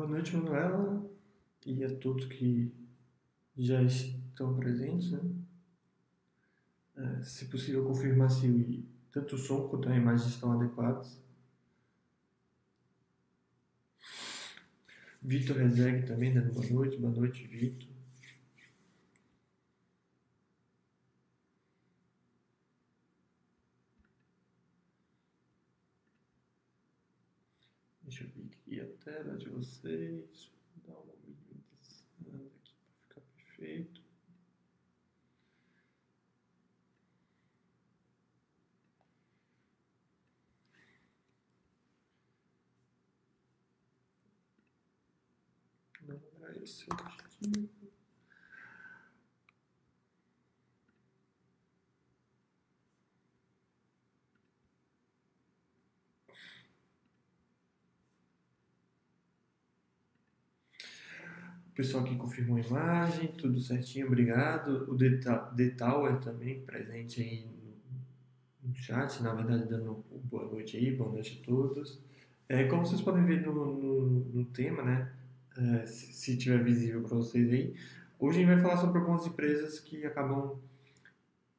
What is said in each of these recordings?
Boa noite, Manuela, e a todos que já estão presentes. Né? É, se possível, confirmar se tanto o som quanto a imagem estão adequados. Vitor Rezegue também dando boa noite. Boa noite, Vitor. Deixa eu ver aqui a tela de vocês. Vou dar uma minimização aqui para ficar perfeito. Não era esse objetivo. O pessoal aqui confirmou a imagem, tudo certinho, obrigado. O The Tower também presente aí no chat, na verdade dando boa noite aí, boa noite a todos. É, como vocês podem ver no, no, no tema, né, é, se, se tiver visível para vocês aí, hoje a gente vai falar sobre algumas empresas que acabam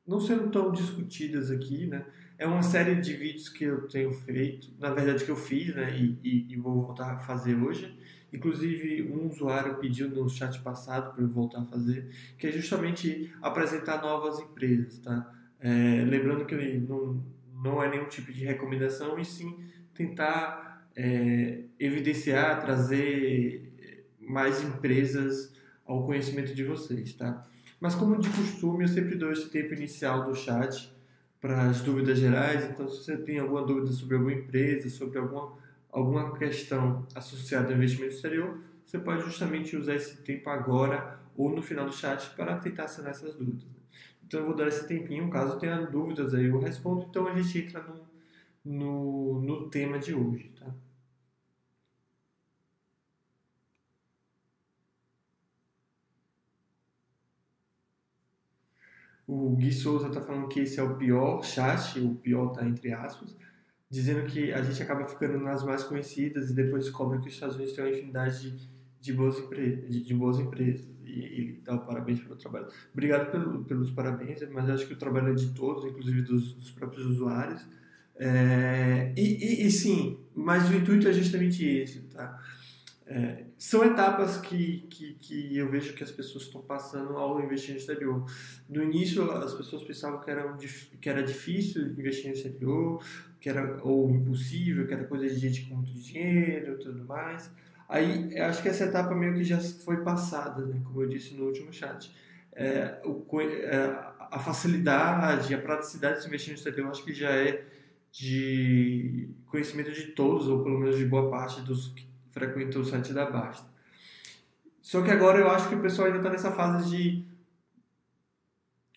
não sendo tão discutidas aqui, né, é uma série de vídeos que eu tenho feito, na verdade que eu fiz, né, e, e, e vou voltar a fazer hoje, Inclusive, um usuário pediu no chat passado para eu voltar a fazer, que é justamente apresentar novas empresas, tá? É, lembrando que não, não é nenhum tipo de recomendação, e sim tentar é, evidenciar, trazer mais empresas ao conhecimento de vocês, tá? Mas como de costume, eu sempre dou esse tempo inicial do chat para as dúvidas gerais, então se você tem alguma dúvida sobre alguma empresa, sobre alguma alguma questão associada ao investimento exterior, você pode justamente usar esse tempo agora ou no final do chat para tentar sanar essas dúvidas. Então eu vou dar esse tempinho, caso tenha dúvidas aí eu respondo, então a gente entra no, no, no tema de hoje, tá? O Gui Souza está falando que esse é o pior chat, o pior está entre aspas, dizendo que a gente acaba ficando nas mais conhecidas e depois descobre que os Estados Unidos têm uma infinidade de, de, boas, empresas, de, de boas empresas. E dá parabéns pelo trabalho. Obrigado pelo, pelos parabéns, mas acho que o trabalho é de todos, inclusive dos, dos próprios usuários. É, e, e, e, sim, mas o intuito é justamente esse, tá? É, são etapas que, que, que, eu vejo que as pessoas estão passando ao investir no exterior. No início, as pessoas pensavam que era, que era difícil investir no exterior, que era ou impossível, que era coisa de gente com muito dinheiro tudo mais. Aí, acho que essa etapa meio que já foi passada, né? como eu disse no último chat. É, o, é, a facilidade, a praticidade de investir no exterior, acho que já é de conhecimento de todos, ou pelo menos de boa parte dos que frequentam o site da Basta. Só que agora eu acho que o pessoal ainda está nessa fase de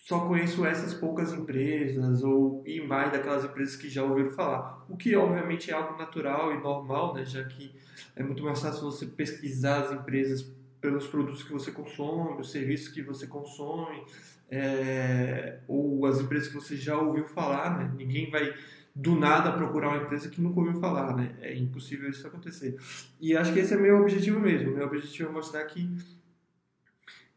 só conheço essas poucas empresas ou e mais daquelas empresas que já ouviram falar. O que obviamente é algo natural e normal, né, já que é muito mais fácil você pesquisar as empresas pelos produtos que você consome, os serviços que você consome, é, ou as empresas que você já ouviu falar, né? Ninguém vai do nada procurar uma empresa que nunca ouviu falar, né? É impossível isso acontecer. E acho que esse é meu objetivo mesmo. Meu objetivo é mostrar que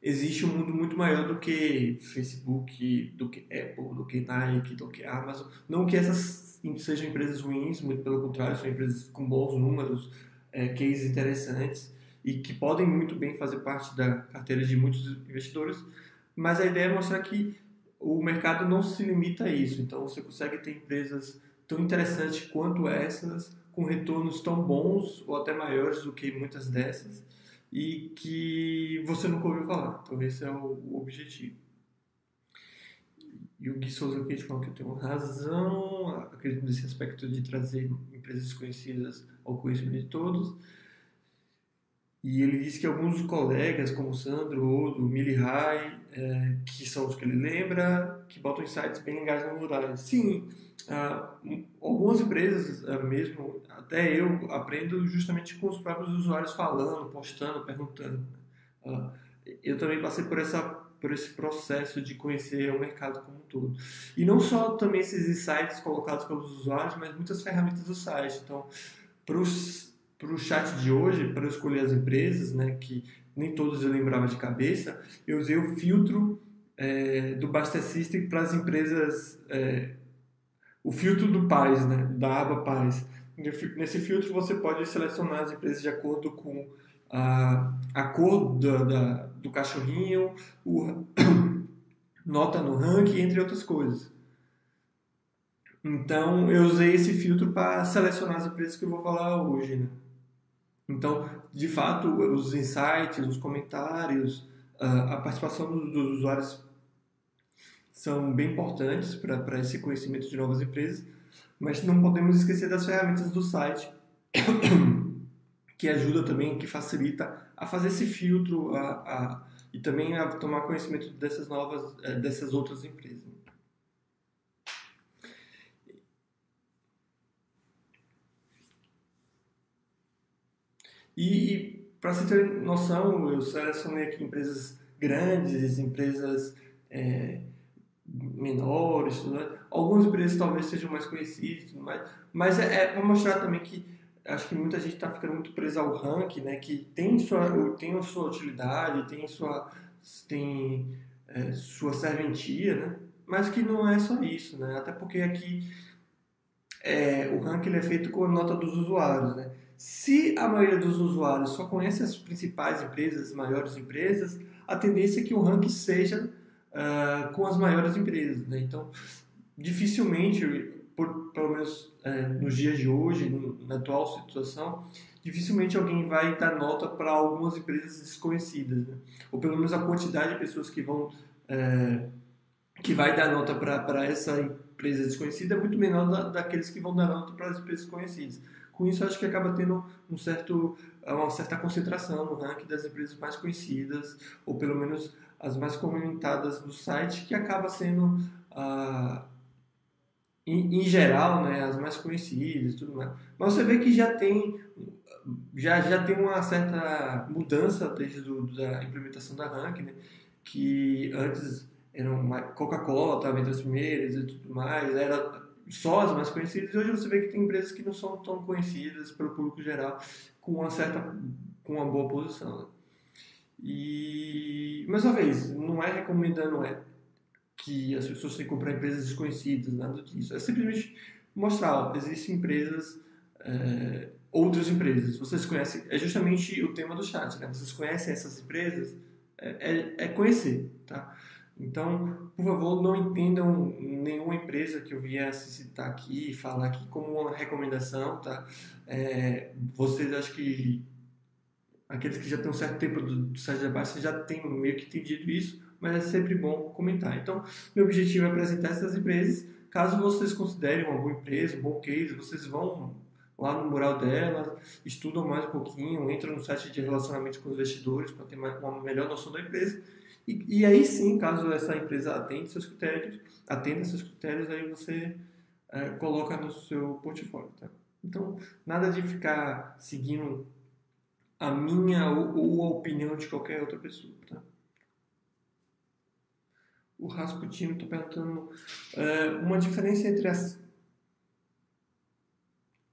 existe um mundo muito maior do que Facebook, do que Apple, do que Nike, do que Amazon. Não que essas sejam empresas ruins, muito pelo contrário, são empresas com bons números, é, cases interessantes e que podem muito bem fazer parte da carteira de muitos investidores. Mas a ideia é mostrar que o mercado não se limita a isso. Então você consegue ter empresas tão interessantes quanto essas, com retornos tão bons ou até maiores do que muitas dessas e que você nunca ouviu falar. Então esse é o, objetivo. E o Gui Souza aqui falou que eu tenho razão, acredito nesse aspecto de trazer empresas conhecidas ao conhecimento de todos. E ele disse que alguns colegas, como o Sandro ou do Millihai, é, que são os que ele lembra, que botam insights bem ligados no rural. Sim, ah, algumas empresas ah, mesmo, até eu aprendo justamente com os próprios usuários falando, postando, perguntando. Ah, eu também passei por essa por esse processo de conhecer o mercado como um todo. E não só também esses insights colocados pelos usuários, mas muitas ferramentas do site. Então, para o chat de hoje, para escolher as empresas, né, que nem todos eu lembrava de cabeça, eu usei o filtro é, do Basta System para as empresas, é, o filtro do Paz, né, da aba Paz. Nesse filtro você pode selecionar as empresas de acordo com a, a cor da, da, do cachorrinho, o, nota no ranking, entre outras coisas. Então eu usei esse filtro para selecionar as empresas que eu vou falar hoje. Né? Então, de fato, os insights, os comentários, a participação dos usuários são bem importantes para esse conhecimento de novas empresas, mas não podemos esquecer das ferramentas do site, que ajuda também, que facilita a fazer esse filtro a, a, e também a tomar conhecimento dessas novas, eh, dessas outras empresas. E, para você ter noção, eu selecionei aqui empresas grandes, empresas é, menores, tudo, algumas empresas talvez sejam mais conhecidas, mas, mas é, é para mostrar também que acho que muita gente está ficando muito presa ao ranking, né, que tem sua, tem sua utilidade, tem sua, tem, é, sua serventia, né, mas que não é só isso, né, até porque aqui é, o ranking é feito com a nota dos usuários, né, se a maioria dos usuários só conhece as principais empresas, as maiores empresas, a tendência é que o ranking seja uh, com as maiores empresas. Né? Então, dificilmente, por, pelo menos uh, nos dias de hoje, na atual situação, dificilmente alguém vai dar nota para algumas empresas desconhecidas. Né? Ou pelo menos a quantidade de pessoas que vão. Uh, que vai dar nota para essa empresa desconhecida é muito menor da, daqueles que vão dar nota para as empresas conhecidas. Com isso, acho que acaba tendo um certo, uma certa concentração no ranking das empresas mais conhecidas, ou pelo menos as mais comentadas do site, que acaba sendo, ah, em, em, geral, né, as mais conhecidas tudo mais. Mas você vê que já tem, já, já tem uma certa mudança desde do, da implementação da ranking, né, que antes eram Coca-Cola estava entre as primeiras e tudo mais, era só as mais conhecidas, e hoje você vê que tem empresas que não são tão conhecidas pelo público geral, com uma certa, com uma boa posição. E, mais uma vez, não é recomendando é que as pessoas têm que comprar empresas desconhecidas, nada disso. É simplesmente mostrar, ó, existem empresas, é, outras empresas. Vocês conhecem, é justamente o tema do chat, né? Vocês conhecem essas empresas? É, é, é conhecer, tá? Então, por favor, não entendam nenhuma empresa que eu viesse citar aqui, falar aqui como uma recomendação, tá? É, vocês acho que aqueles que já têm um certo tempo do, do site da base já têm meio que entendido isso, mas é sempre bom comentar. Então, meu objetivo é apresentar essas empresas. Caso vocês considerem uma boa empresa, um bom case, vocês vão lá no mural dela, estudam mais um pouquinho, entram no site de relacionamento com os investidores para ter uma melhor noção da empresa e, e aí sim, caso essa empresa atenda seus critérios, atenda seus critérios, aí você é, coloca no seu portfólio. Tá? Então, nada de ficar seguindo a minha ou, a opinião de qualquer outra pessoa. Tá? O Rasputino está perguntando é, uma diferença entre as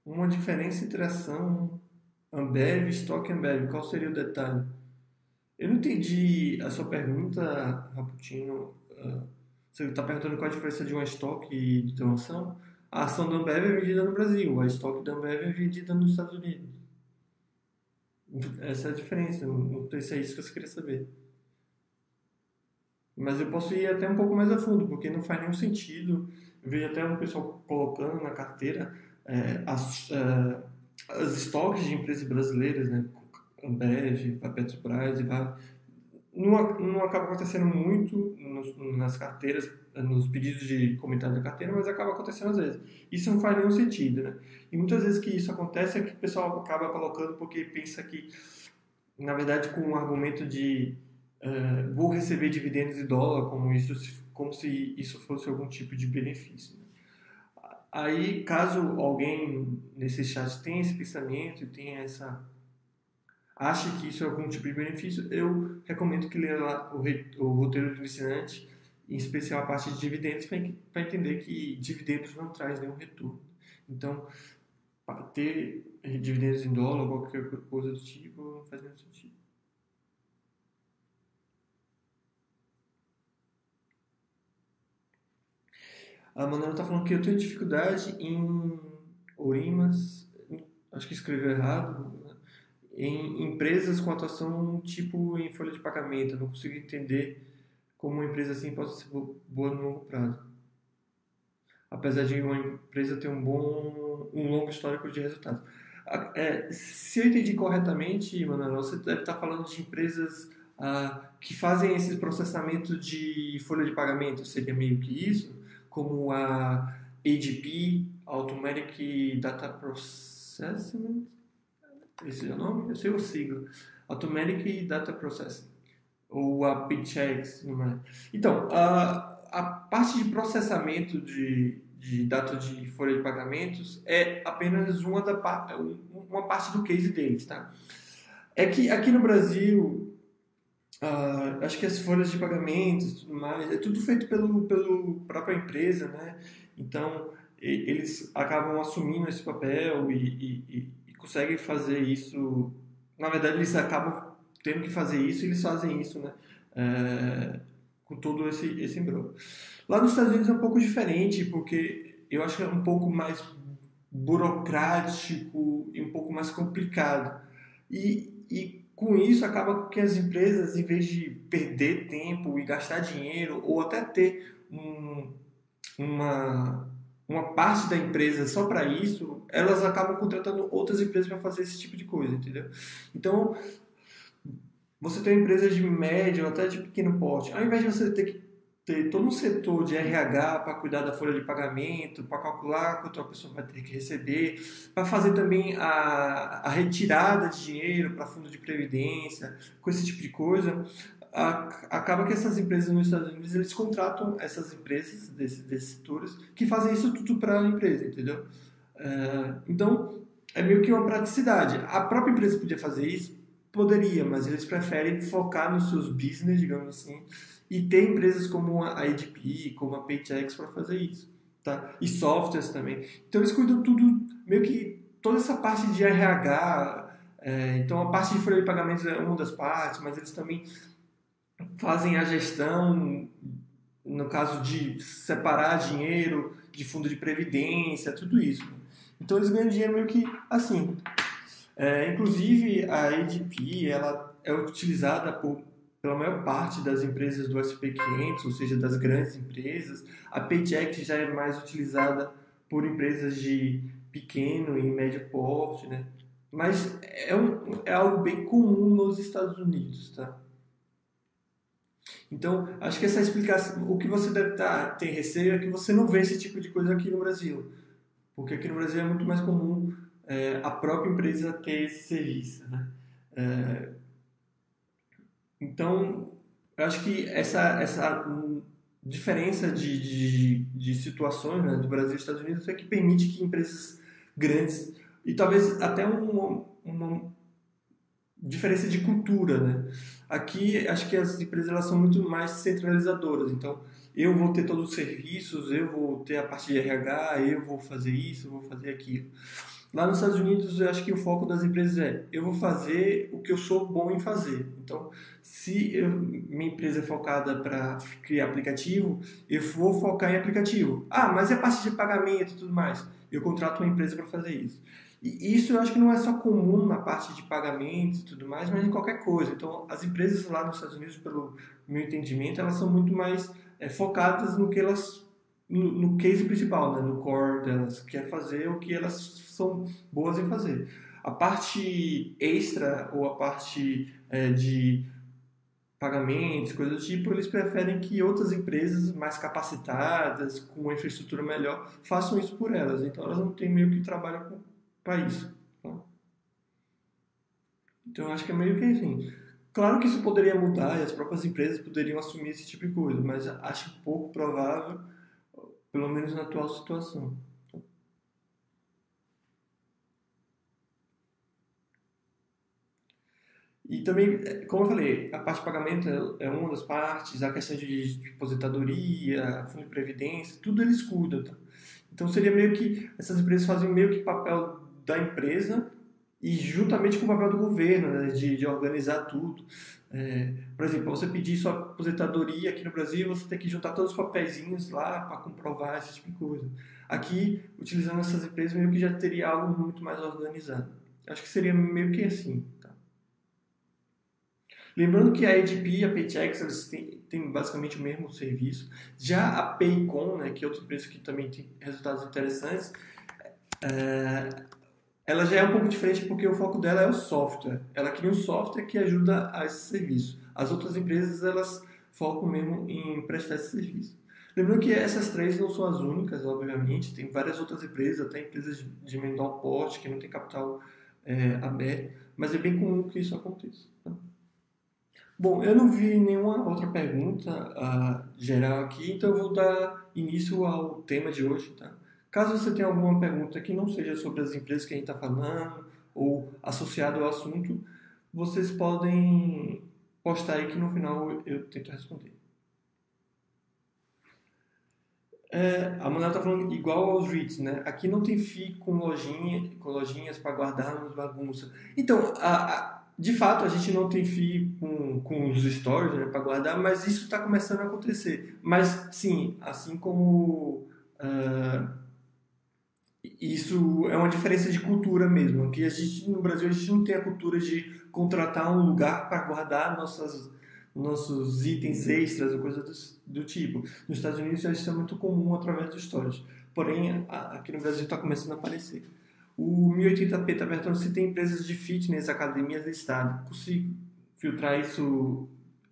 uma diferença entre ação Ambev e Stock Ambev. Qual seria o detalhe? Eu não entendi a sua pergunta, Raputino. Ah, você está perguntando qual a diferença de uma estoque de uma ação? A ação da Ambev é vendida no Brasil, a estoque da Ambev é vendida nos Estados Unidos. Essa é a diferença, se é isso que você queria saber. Mas eu posso ir até um pouco mais a fundo, porque não faz nenhum sentido. Eu vejo até um pessoal colocando na carteira é, as, é, as estoques de empresas brasileiras, né? Ambev, Petrobras e vai. Não, não acaba acontecendo muito nas carteiras, nos pedidos de comentário da carteira, mas acaba acontecendo às vezes. Isso não faz nenhum sentido, né? E muitas vezes que isso acontece é que o pessoal acaba colocando porque pensa que, na verdade, com um argumento de uh, vou receber dividendos em dólar, como, isso, como se isso fosse algum tipo de benefício. Né? Aí, caso alguém nesse chat tenha esse pensamento e tenha essa acha que isso é algum tipo de benefício, eu recomendo que leia lá o, o roteiro do iniciante, em especial a parte de dividendos, para entender que dividendos não traz nenhum retorno. Então, ter dividendos em dólar ou qualquer coisa do tipo não faz nenhum sentido. A Manuela está falando que eu tenho dificuldade em Orimas, acho que escreveu errado, né? em empresas com atuação tipo em folha de pagamento. não consigo entender como uma empresa assim pode ser boa no longo prazo. Apesar de uma empresa ter um bom, um longo histórico de resultados. É, se eu entendi corretamente, Manuel, você deve estar falando de empresas ah, que fazem esse processamento de folha de pagamento, seria meio que isso? como a ADP, Automatic Data Processing, esse é o nome? Eu sei o sigla. Automatic Data Processing, ou a Paychecks. É? Então, a, a parte de processamento de, de dados de folha de pagamentos é apenas uma, da, uma parte do case deles, tá? É que aqui no Brasil Uh, acho que as folhas de pagamentos e tudo mais, é tudo feito pelo, pelo própria empresa, né? Então, e, eles acabam assumindo esse papel e, e, e, conseguem fazer isso. Na verdade, eles acabam tendo que fazer isso eles fazem isso, né? É, com todo esse, esse embrulho. Lá nos Estados Unidos é um pouco diferente, porque eu acho que é um pouco mais burocrático e um pouco mais complicado. E, e com isso acaba que as empresas, em vez de perder tempo e gastar dinheiro, ou até ter um, uma, uma parte da empresa só para isso, elas acabam contratando outras empresas para fazer esse tipo de coisa, entendeu? Então, você tem empresas de médio até de pequeno porte, ao invés de você ter que ter todo um setor de RH para cuidar da folha de pagamento, para calcular quanto a pessoa vai ter que receber, para fazer também a, a retirada de dinheiro para fundo de previdência, com esse tipo de coisa, acaba que essas empresas nos Estados Unidos eles contratam essas empresas desses, desses setores que fazem isso tudo para a empresa, entendeu? É, então é meio que uma praticidade. A própria empresa podia fazer isso, poderia, mas eles preferem focar nos seus business, digamos assim e ter empresas como a ADP, como a Paychex para fazer isso. Tá? E softwares também. Então eles cuidam tudo, meio que toda essa parte de RH. É, então a parte de folha de pagamentos é uma das partes, mas eles também fazem a gestão, no caso de separar dinheiro de fundo de previdência, tudo isso. Então eles ganham dinheiro meio que assim. É, inclusive a ADP ela é utilizada por pela maior parte das empresas do SP500, ou seja, das grandes empresas. A Paycheck já é mais utilizada por empresas de pequeno e médio porte, né? Mas é, um, é algo bem comum nos Estados Unidos, tá? Então, acho que essa explicação, o que você deve tá, ter receio é que você não vê esse tipo de coisa aqui no Brasil. Porque aqui no Brasil é muito mais comum é, a própria empresa ter esse serviço, né? É, então, eu acho que essa, essa diferença de, de, de situações né, do Brasil e Estados Unidos é que permite que empresas grandes e talvez até uma, uma diferença de cultura, né? Aqui acho que as empresas elas são muito mais centralizadoras, então eu vou ter todos os serviços, eu vou ter a parte de RH, eu vou fazer isso, eu vou fazer aquilo. Lá nos Estados Unidos, eu acho que o foco das empresas é eu vou fazer o que eu sou bom em fazer. Então, se eu, minha empresa é focada para criar aplicativo, eu vou focar em aplicativo. Ah, mas é parte de pagamento e tudo mais. Eu contrato uma empresa para fazer isso. E isso eu acho que não é só comum na parte de pagamentos e tudo mais, mas em qualquer coisa. Então, as empresas lá nos Estados Unidos, pelo meu entendimento, elas são muito mais é, focadas no que elas no, no case principal, né, no core delas, que é fazer o que elas são boas em fazer. A parte extra ou a parte é, de pagamentos, coisas do tipo, eles preferem que outras empresas mais capacitadas, com uma infraestrutura melhor, façam isso por elas. Então elas não têm meio que trabalho para isso. Tá? Então eu acho que é meio que assim. Claro que isso poderia mudar e as próprias empresas poderiam assumir esse tipo de coisa, mas acho pouco provável pelo menos na atual situação. E também, como eu falei, a parte de pagamento é uma das partes, a questão de aposentadoria, fundo de previdência, tudo eles cuidam. Tá? Então seria meio que, essas empresas fazem meio que papel da empresa e juntamente com o papel do governo, né, de, de organizar tudo. É, por exemplo, você pedir sua aposentadoria aqui no Brasil, você tem que juntar todos os papeizinhos lá para comprovar esse tipo de coisa. Aqui, utilizando essas empresas, meio que já teria algo muito mais organizado. Acho que seria meio que assim. Lembrando que a ADP e a Paychex eles têm, têm, basicamente o mesmo serviço. Já a Paycom, né, que é outra empresa que também tem resultados interessantes, é, ela já é um pouco diferente porque o foco dela é o software. Ela cria um software que ajuda a esse serviço. As outras empresas elas focam mesmo em prestar esse serviço. Lembrando que essas três não são as únicas, obviamente, tem várias outras empresas, até empresas de menor porte que não tem capital é, aberto, mas é bem comum que isso aconteça. Tá? Bom, eu não vi nenhuma outra pergunta uh, geral aqui, então eu vou dar início ao tema de hoje. Tá? Caso você tenha alguma pergunta que não seja sobre as empresas que a gente está falando ou associado ao assunto, vocês podem postar aí que no final eu tento responder. É, a Manuela está falando igual aos REITs, né? Aqui não tem FII com, lojinha, com lojinhas para guardar nos bagunça. Então, a, de fato, a gente não tem FII com, com os stores né, para guardar, mas isso está começando a acontecer. Mas, sim, assim como... Uh, isso é uma diferença de cultura mesmo. Que a gente, no Brasil, a gente não tem a cultura de contratar um lugar para guardar nossas nossos itens extras ou coisas do, do, tipo. Nos Estados Unidos isso é muito comum através dos stores. Porém, aqui no Brasil está começando a aparecer. O 1080p está perguntando se tem empresas de fitness, academias listadas. Consigo filtrar isso?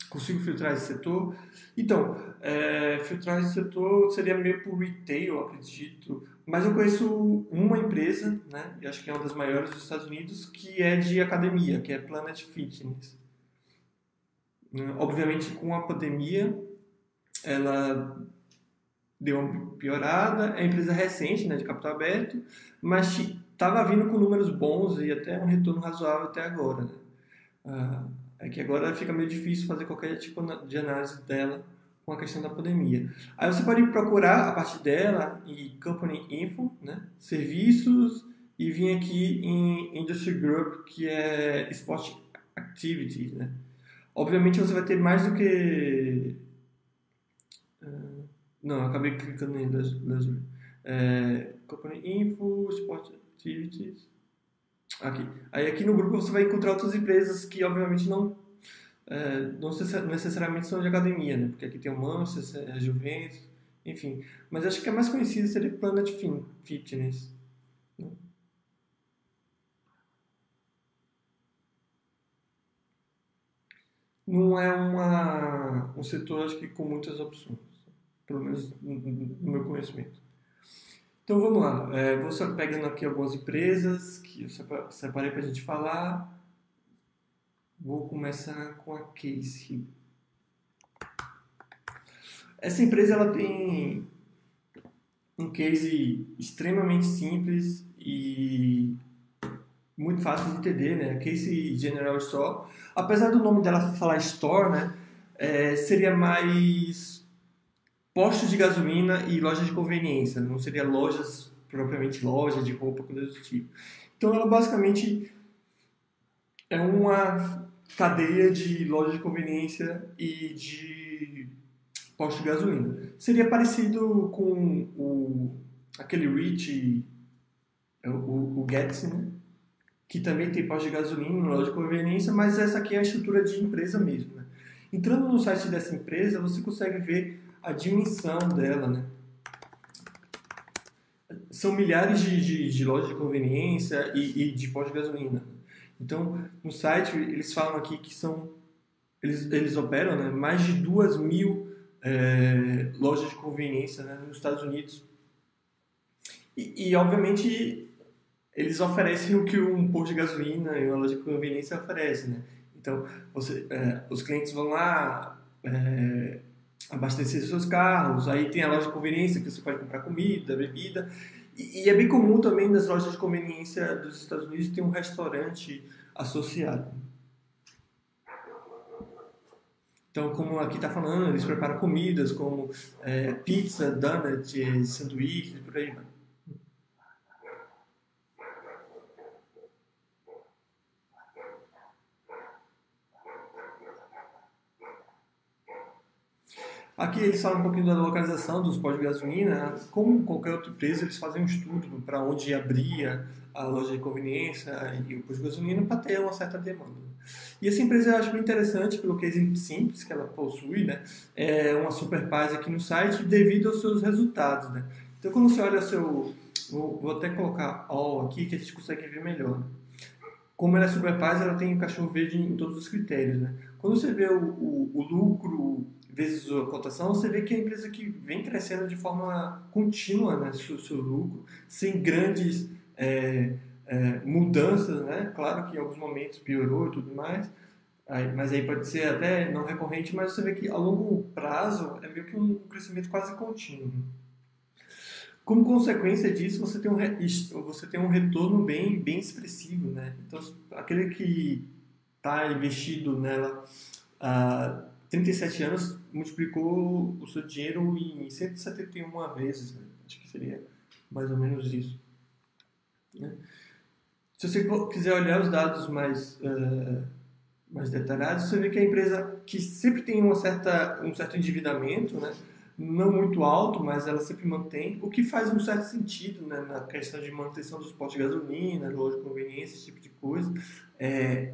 Consigo filtrar esse setor? Então, é, filtrar esse setor seria meio por retail, acredito. Mas eu conheço uma empresa, né, e acho que é uma das maiores dos Estados Unidos, que é de academia, que é Planet Fitness. Obviamente, com a pandemia, ela deu uma piorada. É empresa recente, né, de capital aberto, mas estava vindo com números bons e até um retorno razoável até agora. Né? Ah, é que agora fica meio difícil fazer qualquer tipo de análise dela com a questão da pandemia. Aí você pode procurar a partir dela em Company Info, né, serviços, e vir aqui em Industry Group, que é Sport Activities, né. Obviamente você vai ter mais do que... Uh, não, acabei clicando em Leisure. É, Company Info, Sport Aqui. Aí aqui no grupo você vai encontrar outras empresas que obviamente não, é, não necessariamente são de academia, né? Porque aqui tem o Manchester, a Juventus, enfim. Mas acho que a mais conhecida seria Planet Fitness. Né? não é uma, um setor, acho que, com muitas opções, pelo menos no meu conhecimento. Então vamos lá, é, vou só pegando aqui algumas empresas que eu separei para a gente falar. Vou começar com a Case. Essa empresa ela tem um case extremamente simples e muito fácil de entender, né? Case General Store. Apesar do nome dela falar Store, né? É, seria mais postos de gasolina e lojas de conveniência. Não seria lojas, propriamente loja de roupa, coisas do tipo. Então, ela basicamente é uma cadeia de lojas de conveniência e de posto de gasolina. Seria parecido com o, aquele Rich, o, o, o Gatsby, né? que também tem posto de gasolina, loja de conveniência, mas essa aqui é a estrutura de empresa mesmo. Né? Entrando no site dessa empresa, você consegue ver a dimensão dela. Né? São milhares de, de, de lojas de conveniência e, e de posto de gasolina. Então, no site, eles falam aqui que são. Eles, eles operam né, mais de duas mil é, lojas de conveniência né, nos Estados Unidos. E, e, obviamente, eles oferecem o que um posto de gasolina e uma loja de conveniência oferece, né? Então, você, é, os clientes vão lá é, abastecer seus carros, aí tem a loja de conveniência que você pode comprar comida, bebida, e, e, é bem comum também nas lojas de conveniência dos Estados Unidos ter um restaurante associado. Então, como aqui está falando, eles preparam comidas como é, pizza, sanduíches, por aí vai. Aqui eles falam um pouquinho da localização dos postos de gasolina. Como qualquer outra empresa, eles fazem um estudo para onde abria a loja de conveniência e o posto de gasolina para ter uma certa demanda. E essa empresa eu acho muito interessante pelo é simples que ela possui, né? É uma super paz aqui no site devido aos seus resultados, né? Então quando você olha seu, vou, vou até colocar all aqui que a gente consegue ver melhor. Né? Como ela é super paz, ela tem o cachorro verde em todos os critérios, né? Quando você vê o, o, o lucro vezes a cotação, você vê que é a empresa que vem crescendo de forma contínua, né, seu, seu lucro, sem grandes é, é, mudanças, né? Claro que em alguns momentos piorou e tudo mais, aí, mas aí pode ser até não recorrente, mas você vê que a longo prazo é meio que um crescimento quase contínuo. Como consequência disso, você tem um, você tem um retorno bem, bem expressivo, né? Então, aquele que está investido nela há 37 anos multiplicou o seu dinheiro em 171 vezes, né? Acho que seria mais ou menos isso. Né? Se você quiser olhar os dados mais, uh, mais detalhados, você vê que a empresa que sempre tem uma certa, um certo endividamento, né? não muito alto, mas ela sempre mantém, o que faz um certo sentido né? na questão de manutenção dos postos de gasolina, loja de conveniência, esse tipo de coisa, é,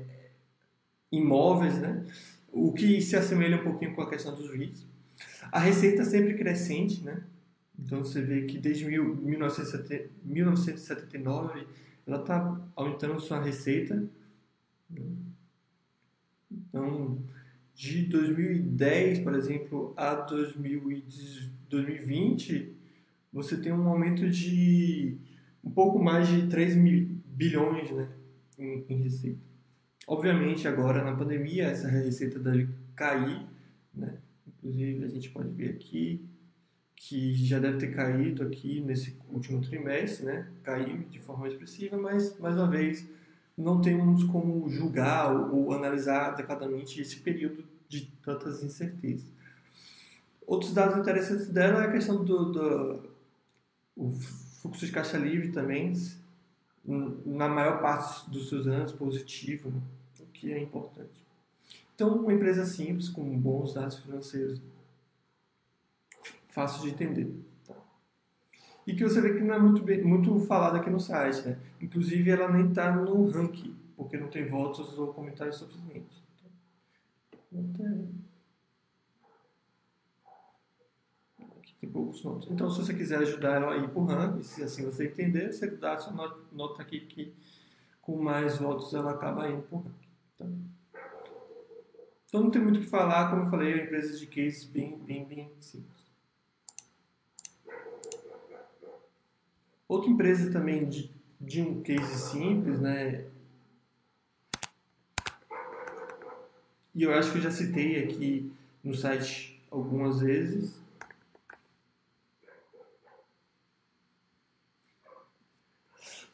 imóveis, né? O que se assemelha um pouquinho com a questão dos REITs. A receita sempre crescente, né? Então você vê que desde 1979 ela está aumentando sua receita. Então, de 2010, por exemplo, a 2020, você tem um aumento de um pouco mais de 3 bilhões né, em receita. Obviamente, agora na pandemia, essa receita deve cair, né? Inclusive, a gente pode ver aqui que já deve ter caído aqui nesse último trimestre, né? Caiu de forma expressiva, mas mais uma vez não temos como julgar ou, analisar adequadamente esse período de tantas incertezas. Outros dados interessantes dela é a questão do, do o fluxo de caixa livre também, na maior parte dos seus anos positivo, o que é importante. Então, uma empresa simples, com bons dados financeiros fácil de entender. Tá? E que você vê que não é muito, bem, muito falado aqui no site. Né? Inclusive, ela nem está no ranking, porque não tem votos ou comentários suficientes. Aqui tem poucos nomes. Então, se você quiser ajudar ela a ir para o ranking, se assim você entender, você dá sua nota aqui que com mais votos ela acaba indo para o ranking. Tá? Então não tem muito o que falar, como eu falei, é empresa de cases bem, bem, bem simples. Outra empresa também de, de um case simples, né? E eu acho que eu já citei aqui no site algumas vezes.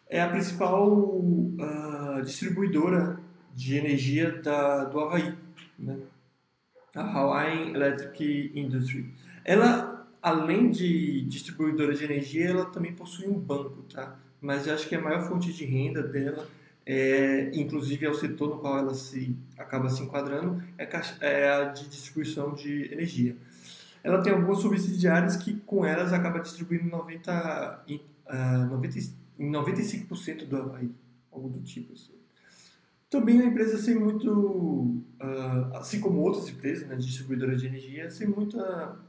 É a principal uh, distribuidora de energia da, do Havaí, né? a Hawaiian Electric Industry. Ela além de distribuidora de energia, ela também possui um banco, tá? Mas acho que a maior fonte de renda dela, é, inclusive é o setor no qual ela se acaba se enquadrando, é, é a de distribuição de energia. Ela tem algumas subsidiárias que com elas acaba distribuindo 90, uh, 90, em 95% do Havaí, algo do tipo assim. Também uma empresa sem muito, uh, assim como outras empresas, né, distribuidoras de energia, sem muita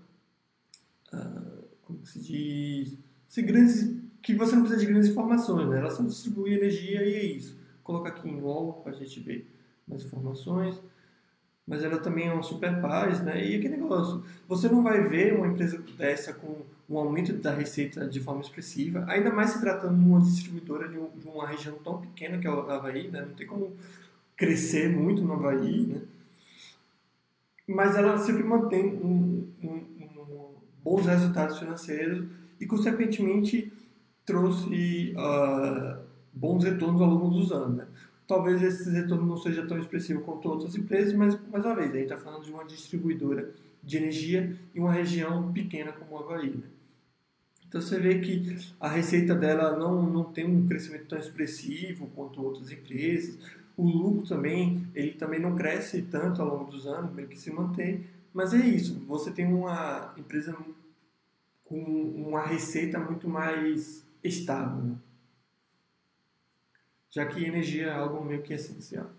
ah, como se diz, se grandes, que você não precisa de grandes informações, né? Ela só distribui energia e é isso. Coloca aqui em wall para a gente ver mais informações. Mas ela também é uma super paz, né? E aquele negócio, você não vai ver uma empresa dessa com um aumento da receita de forma expressiva, ainda mais se tratando de uma distribuidora de, uma região tão pequena que é o Havaí, né? Não tem como crescer muito no Havaí, né? Mas ela sempre mantém um, um bons resultados financeiros e, consequentemente, trouxe uh, bons retornos ao longo dos anos. Né? Talvez esse retorno não seja tão expressivo quanto outras empresas, mas, mais uma vez, a gente está falando de uma distribuidora de energia em uma região pequena como o Havaí. Né? Então você vê que a receita dela não, não tem um crescimento tão expressivo quanto outras empresas. O lucro também, ele também não cresce tanto ao longo dos anos, meio que se mantém, Mas é isso, você tem uma empresa com uma receita muito mais estável. Né? Já que energia é algo meio que essencial.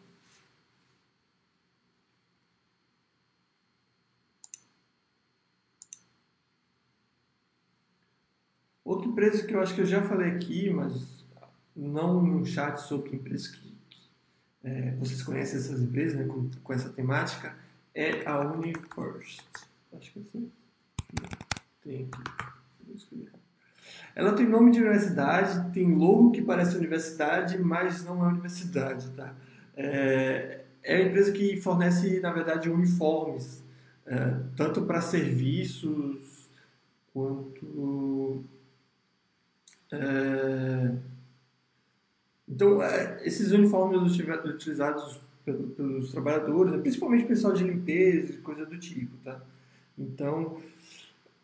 Outra empresa que eu acho que eu já falei aqui, mas não no chat sobre empresas que, é, vocês conhecem essas empresas né, com, com essa temática, é a UniFirst. Acho que é assim. Tem aqui. Ela tem nome de universidade, tem logo que parece universidade, mas não é universidade, tá? É, é a empresa que fornece, na verdade, uniformes, é, tanto para serviços quanto é... Então, é, esses uniformes utilizados pelos trabalhadores, né, principalmente pessoal de limpeza e coisa do tipo, tá? Então,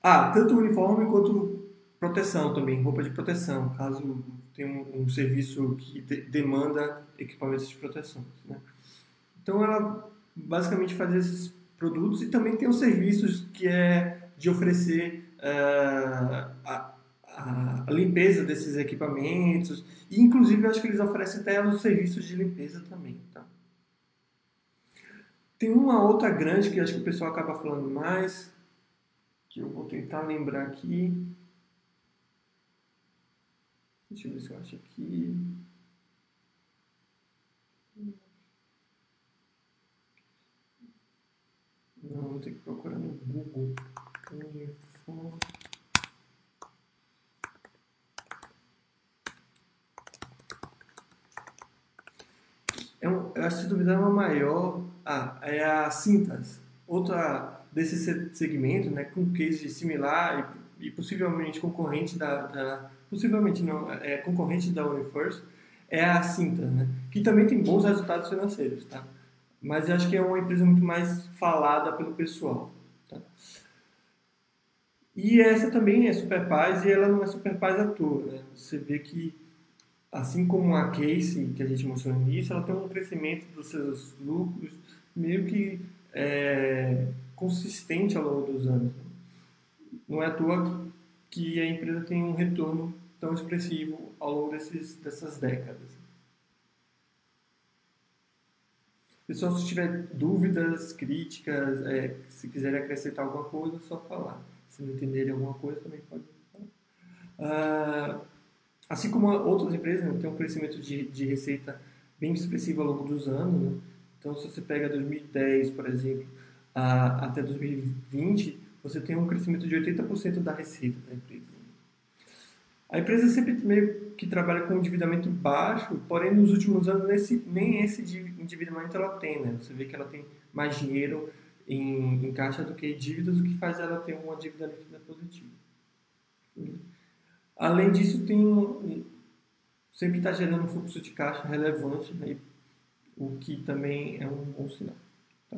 ah, tanto uniforme quanto proteção também, roupa de proteção, caso tenha um, um serviço que de, demanda equipamentos de proteção, né? Então, ela basicamente faz esses produtos e também tem os serviços que é de oferecer uh, a, a, limpeza desses equipamentos. E, inclusive, eu acho que eles oferecem até os serviços de limpeza também. Tá? Tem uma outra grande que acho que o pessoal acaba falando mais, que eu vou tentar lembrar aqui. Deixa eu ver se eu acho aqui. Não, vou ter que procurar no Google. é um, eu acho que se duvidar é uma maior. Ah, é a Cintas, outra desse segmento, né, com case similar e, e possivelmente concorrente da, da, possivelmente não, é concorrente da UniFirst, é a Cintas, né, que também tem bons resultados financeiros, tá? Mas eu acho que é uma empresa muito mais falada pelo pessoal, tá? E essa também é Super Paz e ela não é Super Paz à toa, né? Você vê que assim como a Case, que a gente mostrou no início, ela tem um crescimento dos seus lucros meio que é, consistente ao longo dos anos. Não é à toa que a empresa tem um retorno tão expressivo ao longo desses, dessas décadas. Pessoal, se tiver dúvidas, críticas, é, se quiserem acrescentar alguma coisa, é só falar. Se não entenderem alguma coisa, também pode falar. Ah, Assim como outras empresas né, têm um crescimento de, de receita bem expressivo ao longo dos anos. Né? Então, se você pega 2010, por exemplo, a, até 2020, você tem um crescimento de 80% da receita da empresa. A empresa sempre meio que trabalha com endividamento baixo, porém nos últimos anos esse, nem esse endividamento ela tem, né? Você vê que ela tem mais dinheiro em, em caixa do que dívidas, o que faz ela ter uma dívida líquida positiva. Além disso, tem um, sempre está gerando um fluxo de caixa relevante, né? o que também é um bom sinal. Tá?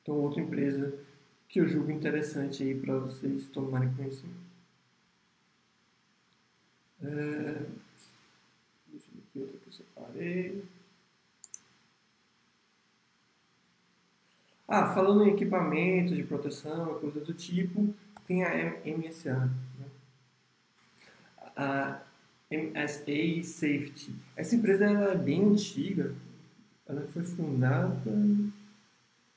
Então, outra empresa que eu julgo interessante aí para vocês tomarem conhecimento. É... Deixa eu ver aqui outra que eu separei. Ah, falando em equipamento de proteção, coisas do tipo, tem a MSA, né? a MSA Safety. Essa empresa ela é bem antiga, ela foi fundada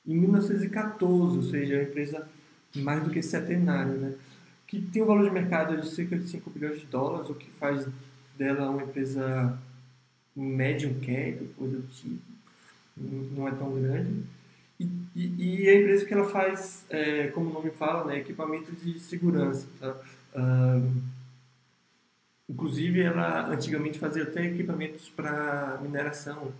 em 1914, ou seja, é uma empresa mais do que centenária, né? Que tem um valor de mercado de cerca de 5 bilhões de dólares, o que faz dela uma empresa medium cap, coisa do tipo, não é tão grande. E, e, e a empresa que ela faz, é, como o nome fala, né, equipamento de segurança. Tá? inclusive, ela antigamente fazia até equipamentos para mineração.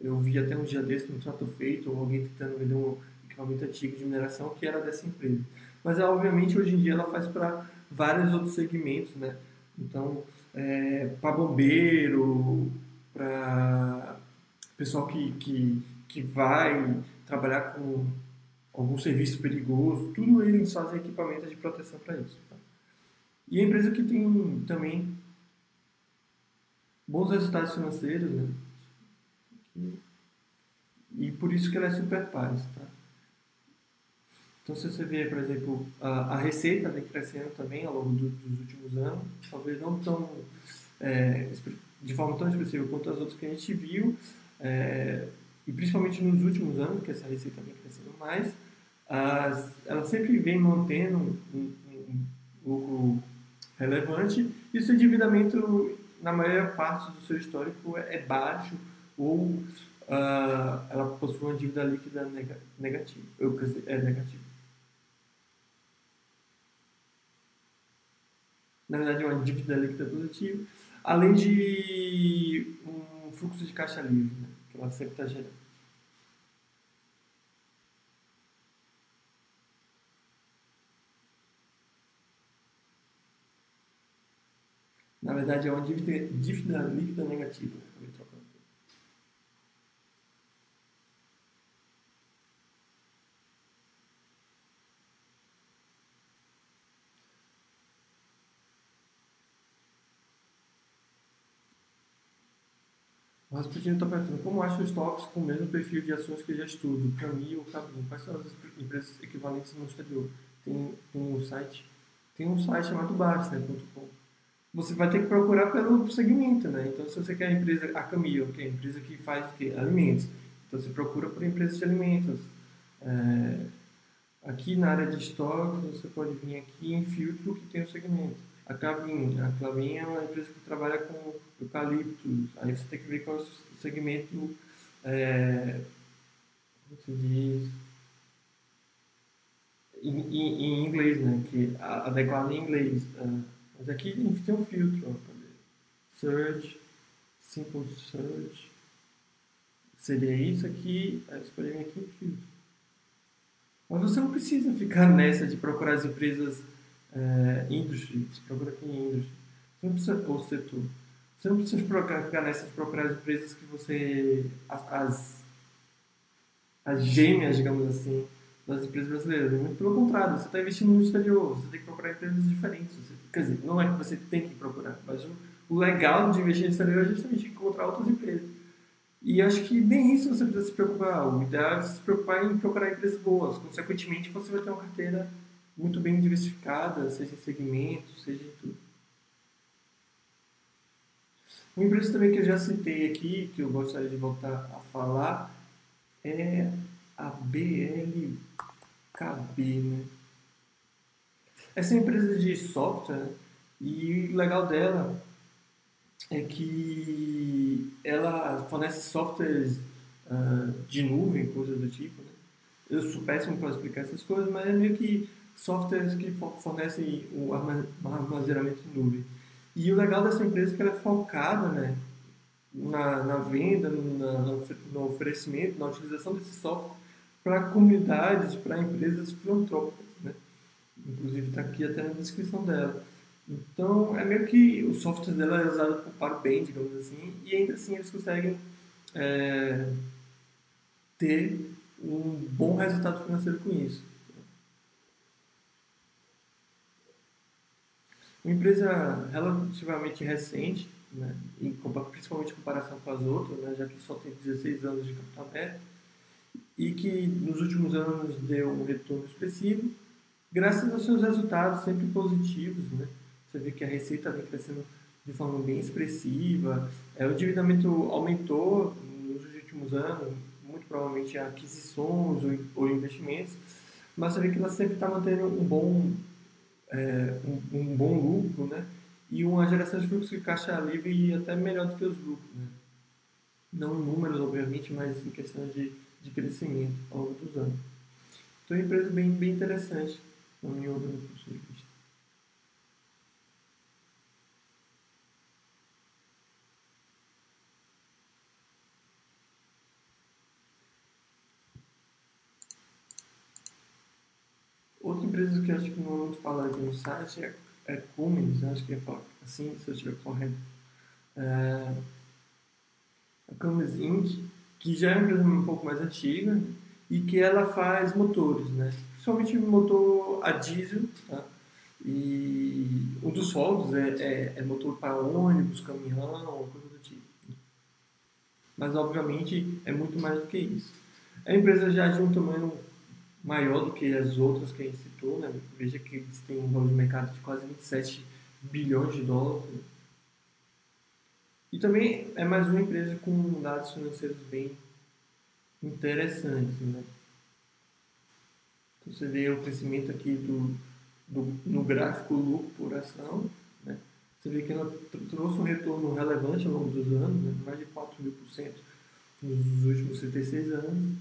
Eu vi até um dia desse um trato feito, alguém tentando vender um equipamento antigo de mineração que era dessa empresa. Mas, obviamente, hoje em dia ela faz para vários outros segmentos, né? Então, é, para bombeiro, para pessoal que, que, que vai trabalhar com algum serviço perigoso, tudo eles fazem equipamentos de proteção para isso. Tá? E a empresa que tem também bons resultados financeiros, né? E por isso que ela é super paz, tá? Então, se você vê, por exemplo, a, a receita vem crescendo também ao longo do, dos últimos anos, talvez não tão é, de forma tão expressiva quanto as outras que a gente viu, é, e principalmente nos últimos anos, que essa receita vem crescendo mais, as, ela sempre vem mantendo um, um, um lucro relevante e seu endividamento, na maior parte do seu histórico, é, é baixo ou uh, ela possui uma dívida líquida negativa, é negativa. Na verdade, uma dívida líquida positiva além de um fluxo de caixa livre, né, que ela sempre está gerando. Na verdade, é uma dívida, dívida líquida negativa. Né? O Rasputin está perguntando como acha os stocks com o mesmo perfil de ações que já estudo, Cami ou Cabin? Quais são as empresas equivalentes no exterior? Tem, tem um site, tem um site chamado Baster.com. Você vai ter que procurar pelo segmento, né? Então, se você quer a empresa, a Camil, que é a empresa que faz que? alimentos, então você procura por empresas de alimentos. É, aqui na área de estoque, você pode vir aqui em filtro que tem o segmento a Clavin. A Clavin é uma empresa que trabalha com eucaliptos. Aí você tem que ver qual é o segmento, é, como se diz, em, inglês, né? Que adequado em inglês. Uh, mas aqui tem um filtro, ó, Search, Simple Search. Seria isso aqui, aí vir aqui em filtro. Mas você não precisa ficar nessa de procurar as empresas é, industry, você procura aqui em industry, você não precisa, ou setor, você não precisa procurar, ficar nessas procurar as empresas que você, as, as gêmeas, digamos assim, das empresas brasileiras. Muito pelo contrário, você está investindo no exterior, você tem que procurar empresas diferentes. Você, quer dizer, não é que você tem que procurar, mas o, o legal de investir no exterior é justamente encontrar outras empresas. E acho que nem isso você precisa se preocupar. O ideal é se preocupar em procurar empresas boas. Consequentemente, você vai ter uma carteira muito bem diversificada, seja em segmentos, seja em tudo. Uma empresa também que eu já citei aqui, que eu gostaria de voltar a falar, é a BLKB. Né? Essa é empresa de software e o legal dela é que ela fornece softwares uh, de nuvem, coisas do tipo. Né? Eu sou péssimo para explicar essas coisas, mas é meio que softwares que fornecem o armazenamento em nuvem. E o legal dessa empresa é que ela é focada né, na, na venda, na, no oferecimento, na utilização desse software para comunidades, para empresas filantrópicas. Né? Inclusive está aqui até na descrição dela. Então é meio que o software dela é usado para o bem, digamos assim, e ainda assim eles conseguem é, ter um bom resultado financeiro com isso. Uma empresa relativamente recente, né, em, principalmente em comparação com as outras, né, já que só tem 16 anos de capital aberto, e que nos últimos anos deu um retorno expressivo, graças aos seus resultados sempre positivos. Né? Você vê que a receita vem crescendo de forma bem expressiva, é, o endividamento aumentou nos últimos anos, muito provavelmente aquisições ou, ou investimentos, mas você vê que ela sempre está mantendo um bom é, um, um, bom lucro, né? E uma geração de fluxo de caixa livre e até melhor do que os lucros, né? Não em números, obviamente, mas em questão de, de crescimento ao longo dos anos. Então, é uma empresa bem, bem interessante, na minha opinião, Outra empresa que eu acho que é muito falada aqui no site é, é Cummins, acho que é assim, se eu estiver correto. É, a Cummins Inc., que já é uma empresa um pouco mais antiga e que ela faz motores, né? Principalmente motor a diesel, tá? E um dos fogos é, é, é, motor para ônibus, caminhão, coisa do tipo. Mas, obviamente, é muito mais do que isso. A empresa já de um tamanho maior do que as outras que a gente né? Veja que eles têm um valor de mercado de quase 27 bilhões de dólares. E também é mais uma empresa com dados financeiros bem interessantes, né? Então, você vê o crescimento aqui do, do, no gráfico lucro por ação, né? Você vê que ela trouxe um retorno relevante ao longo dos anos, né? mais de 4 mil por cento nos últimos 76 anos.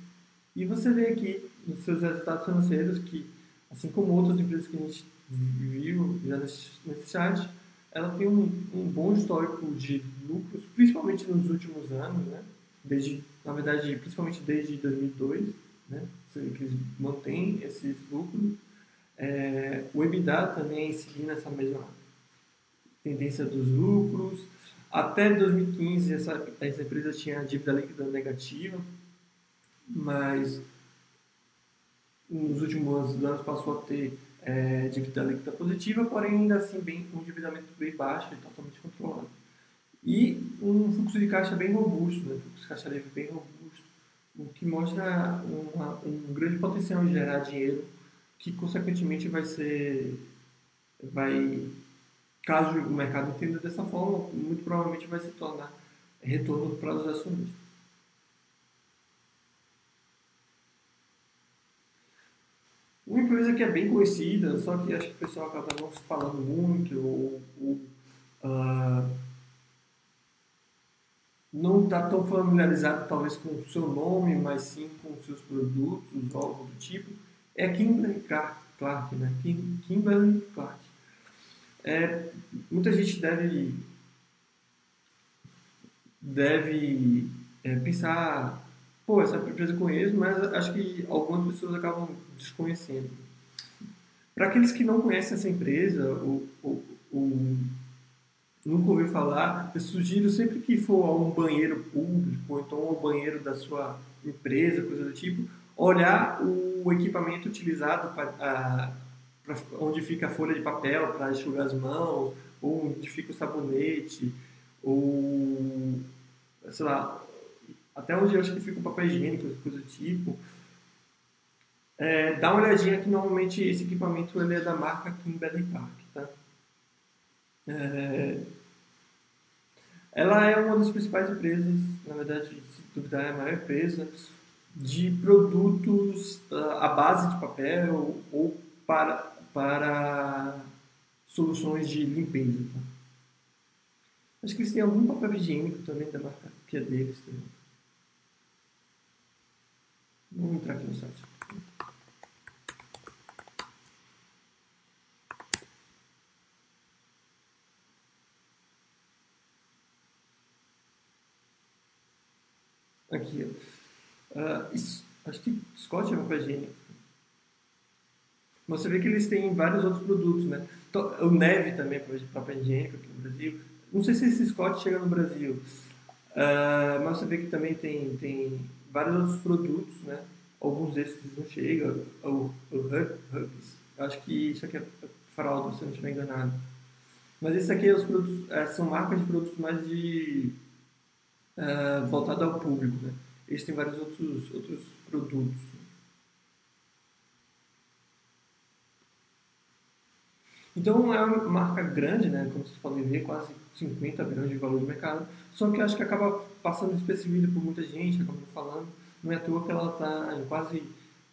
E você vê aqui nos seus resultados financeiros que, assim como outras empresas que a gente viu já nesse, chat, ela tem um, um bom histórico de lucros, principalmente nos últimos anos, né? Desde, na verdade, principalmente desde 2002, né? Que eles mantêm esses lucros. É, o EBITDA também seguindo nessa mesma tendência dos lucros. Até 2015, essa, essa empresa tinha dívida líquida negativa, mas nos últimos anos passou a ter é, dívida líquida positiva, porém ainda assim bem, um endividamento bem baixo e totalmente controlado. E um fluxo de caixa bem robusto, né? fluxo de caixa livre bem robusto, o que mostra uma, um grande potencial de gerar dinheiro que consequentemente vai ser vai caso o mercado entenda dessa forma, muito provavelmente vai se tornar retorno para os acionistas. Uma empresa que é bem conhecida, só que acho que o pessoal acaba não falando muito, ou, ou uh, não está tão familiarizado talvez com o seu nome, mas sim com os seus produtos, algo do tipo, é Kimberly Clark, né? Kimberly Clark. É, muita gente deve deve é, pensar pô, essa empresa eu conheço, mas acho que algumas pessoas acabam desconhecendo. Para aqueles que não conhecem essa empresa, ou, ou nunca ouviu falar, eu sugiro sempre que for a um banheiro público, ou então ao banheiro da sua empresa, coisa do tipo, olhar o equipamento utilizado para onde fica a folha de papel para enxugar as mãos, ou onde fica o sabonete, ou sei lá, até onde acho que fica o papel higiênico, coisa do tipo. É, dá uma olhadinha que normalmente esse equipamento ele é da marca Kimberly Clark, tá? É, ela é uma das principais empresas, na verdade, se duvidar é a maior empresa, de produtos uh, à base de papel ou para, para soluções de limpeza. Tá? Acho que eles têm algum papel higiênico também da marca que é deles também. Vamos entrar aqui no site. Aqui. Uh, isso, acho que Scott é papel higiênico. Você vê que eles têm vários outros produtos, né? O Neve também é papel higiênico aqui no Brasil. Não sei se esse Scott chega no Brasil, uh, mas você vê que também tem, tem vários outros produtos, né? Alguns desses não chegam, o, o Hugs, acho que isso aqui é fralda, se eu não estiver enganado. Mas esse aqui é os produtos, é, são marcas de produtos mais de uh, voltado ao público, né? Eles têm vários outros, outros produtos. Então é uma marca grande, né? Como vocês podem ver, quase 50 bilhões de valor de mercado. Só que acho que acaba passando despercebida por muita gente, acaba falando. Não é à toa que ela está quase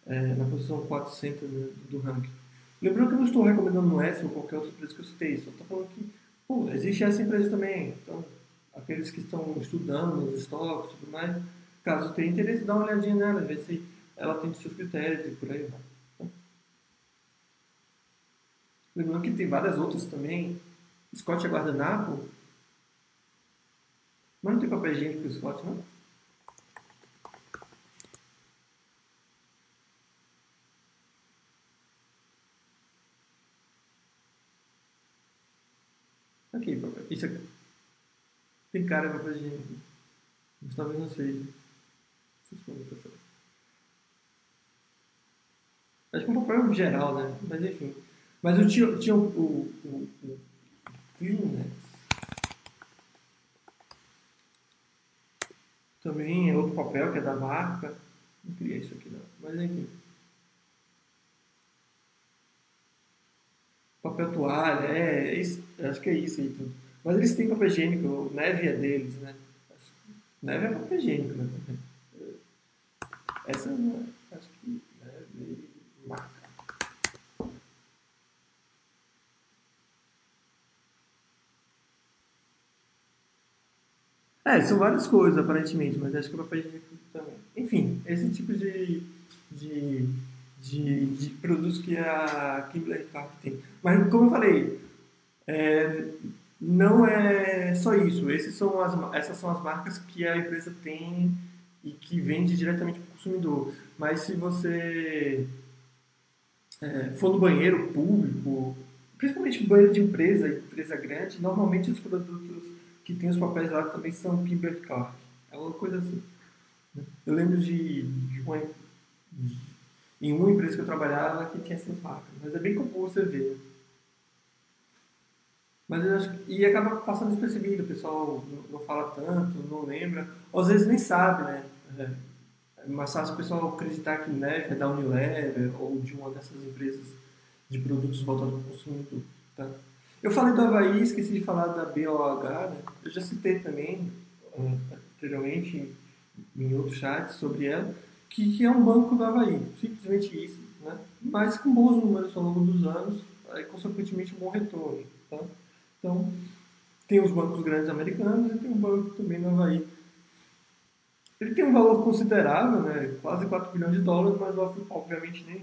é, na posição 400 né, do ranking. Lembrando que eu não estou recomendando essa ou qualquer outra empresa que eu citei, só estou falando que pô, existe essa empresa também. Então, aqueles que estão estudando nos estoques e tudo mais, caso tenha interesse, dá uma olhadinha nela, ver se ela tem seus critérios e por aí vai. Lembrando que tem várias outras também. Scott é guardanapo. Mas não tem papel higiênico Scott, não? Aqui, papel. Isso aqui. Tem cara de papel higiênico. Mas talvez não seja. Acho que é um papel geral, né? Mas enfim. Mas eu tinha, tinha o, o, o, o Kleenex. também é outro papel que é da marca. Não queria isso aqui não, mas enfim. Papel toalha, é, é isso, acho que é isso aí tudo. Mas eles têm papel higiênico, o neve é deles, né? Neve é papel higiênico, né? Essa não é. É, são várias coisas aparentemente, mas acho que é papel higiênico também. Enfim, esse tipo de, de, de, de produtos que a Kimberly Clark tem. Mas como eu falei, é, não é só isso. São as, essas são as marcas que a empresa tem e que vende diretamente para o consumidor. Mas se você é, for no banheiro público, principalmente banheiro de empresa, empresa grande, normalmente os produtos que tem os papéis lá também são Kimberly Clark. É uma coisa assim. Né? Eu lembro de, de, uma, de, em uma empresa que eu trabalhava que tinha essas marcas, mas é bem comum você ver. Mas acho, e acaba passando despercebido, o pessoal não, não fala tanto, não lembra, ou às vezes nem sabe, né? É mais fácil o pessoal acreditar que neve é da Unilever ou de uma dessas empresas de produtos voltados para o consumidor. Tá? Eu falei do Havaí, esqueci de falar da BOH, né? Eu já citei também anteriormente em, outros chats sobre ela, que, que, é um banco do Havaí, simplesmente isso, né? mas com bons números ao longo dos anos e, consequentemente, um bom retorno. Tá? Então, tem os bancos grandes americanos e tem um banco também no Havaí. Ele tem um valor considerável, né? quase 4 bilhões de dólares, mas obviamente nem,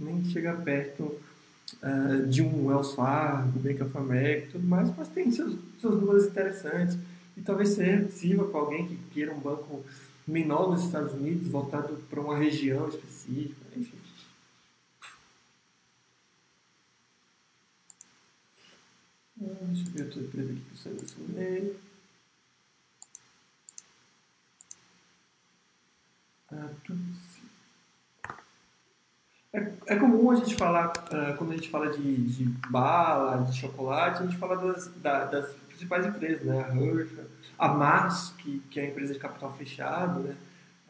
nem chega perto uh, de um Wells Fargo, Bank of America e tudo mais, mas tem seus, seus números interessantes e talvez sirva para alguém que queira um banco menor nos Estados Unidos, voltado para uma região específica, enfim. Ah, deixa eu ver outra empresa aqui que eu selecionei. Ah, tudo é, é comum a gente falar, uh, quando a gente fala de, de, bala, de chocolate, a gente fala das, da, das principais empresas, né? A Hershey, a Mars, que, que é a empresa de capital fechado, né?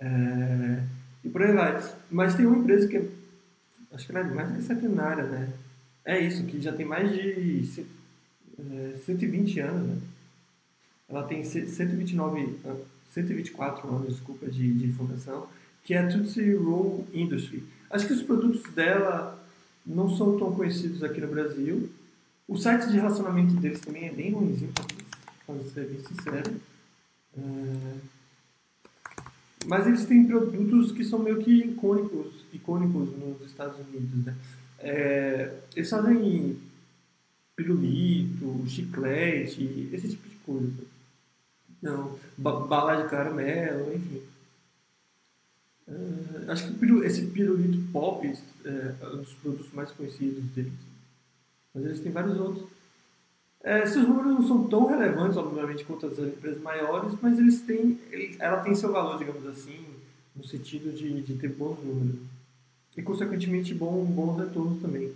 É, e por aí vai. Mas tem uma empresa que é, acho que ela é mais que centenária, né? É isso, que já tem mais de é, 120 anos, né? Ela tem 129, 124 anos, desculpa, de, de fundação, que é a Tootsie Roll Industry Acho que os produtos dela não são tão conhecidos aqui no Brasil. O site de relacionamento deles também é bem ruimzinho, para ser bem sincero. É... Mas eles têm produtos que são meio que icônicos, icônicos nos Estados Unidos. Né? É... Eles fazem pirulito, chiclete, esse tipo de coisa. Não, bala de caramelo, enfim. Uh, acho que esse pirulito pop é, é um dos produtos mais conhecidos deles. Mas eles têm vários outros. É, seus números não são tão relevantes, obviamente, quanto as empresas maiores, mas eles têm, ela tem seu valor, digamos assim, no sentido de, de ter bons números. E, consequentemente, bom, bons retornos também.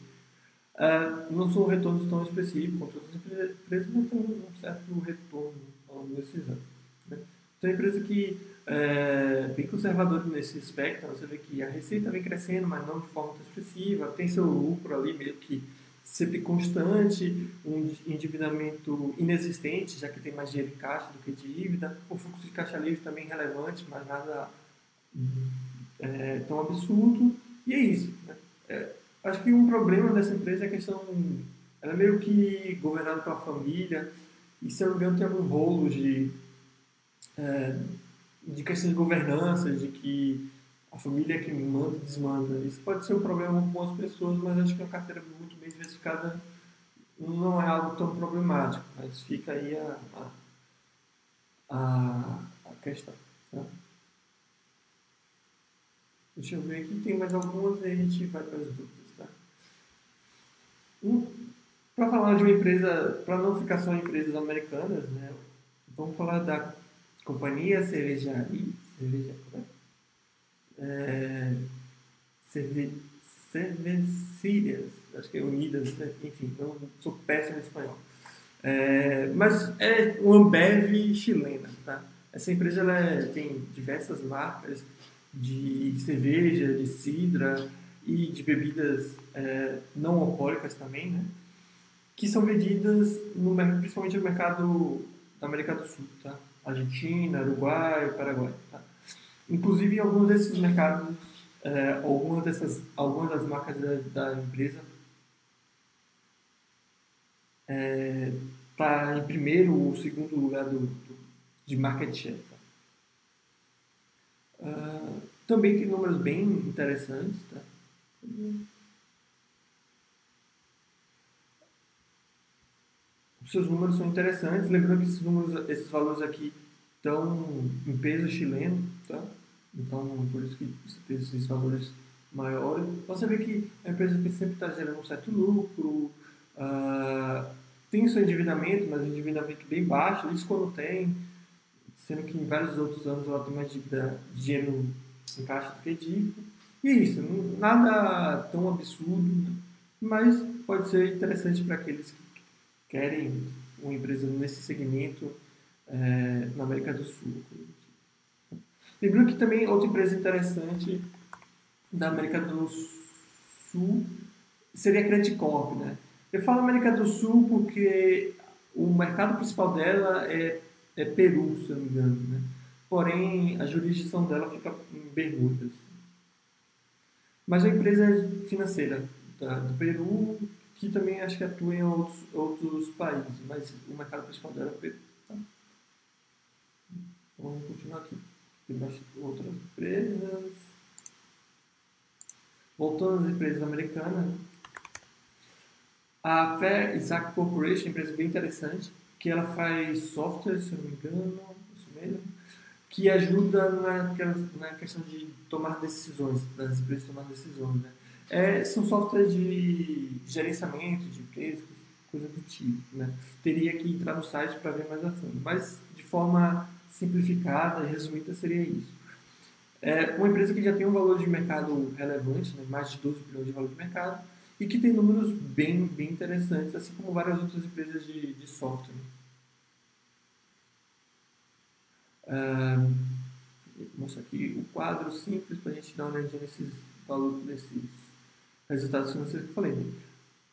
Uh, não são retornos tão específicos quanto outras empresas, mas tem um certo retorno ao longo desses anos. Né? Então, é uma empresa que é, bem conservador nesse aspecto. Você vê que a receita vem crescendo, mas não de forma tão expressiva. Tem seu lucro ali meio que sempre constante, um endividamento inexistente, já que tem mais dinheiro em caixa do que dívida. O fluxo de caixa livre também relevante, mas nada é, tão absurdo. E é isso. Né? É, acho que um problema dessa empresa é a questão. Ela é meio que governada pela família, e se eu não me engano tem algum rolo de. É, de questão de governança, de que a família é que manda e desmanda. Isso pode ser um problema com algumas pessoas, mas acho que a carteira muito bem diversificada não é algo tão problemático, mas fica aí a, a, a questão. Tá? Deixa eu ver aqui, tem mais algumas e a gente vai para as dúvidas. Tá? Um, para falar de uma empresa, para não ficar só em empresas americanas, né, vamos falar da Companhia Cervejaria, cerveja, é, cerve, cervecílias, acho que é Unidas, né? enfim, eu sou péssimo em espanhol. É, mas é uma Ambev chilena, tá? Essa empresa ela é, tem diversas marcas de cerveja, de cidra e de bebidas é, não alcoólicas também, né? que são vendidas no, principalmente no mercado da América do Sul, tá? Argentina, Uruguai, Paraguai. Tá? Inclusive, alguns desses mercados, é, algumas, dessas, algumas das marcas da, da empresa está é, tá em primeiro ou segundo lugar do, do de market share. Tá? Uh, também tem números bem interessantes. Tá? Os seus números são interessantes. Lembrando que esses, números, esses valores aqui estão em peso chileno. Tá? Então, por isso que você tem esses valores maiores. Você vê que a empresa que sempre está gerando um certo lucro, uh, tem seu endividamento, mas endividamento bem baixo. Isso quando tem, sendo que em vários outros anos ela tem mais dívida, dinheiro em caixa do que dívida. E é isso, nada tão absurdo, né? mas pode ser interessante para aqueles que querem uma empresa nesse segmento é, na América do Sul. Lembrando que também outra empresa interessante da América do Sul seria a Credit Corp, né? Eu falo América do Sul porque o mercado principal dela é é Peru, se eu não me engano. Né? Porém, a jurisdição dela fica em Bermudas. Mas a empresa é financeira do Peru, que também acho que atua em outros, outros países, mas o mercado principal dela é Peru. Tá? Vamos continuar aqui. Tem outras empresas. Voltando às empresas americanas, a Fair Isaac Corporation, empresa bem interessante, que ela faz software, se eu não me engano, isso mesmo, que ajuda na, na questão de tomar decisões, das empresas tomar decisões. Né? É, são softwares de gerenciamento de empresas, coisa do tipo. Né? Teria que entrar no site para ver mais a fundo, mas de forma simplificada e resumida seria isso. É uma empresa que já tem um valor de mercado relevante, né? mais de 12 bilhões de valor de mercado, e que tem números bem, bem interessantes, assim como várias outras empresas de, de software. Uh, vou mostrar aqui o quadro simples para a gente dar uma olhadinha nesses valores, nesses resultados financeiros que eu falei. Né?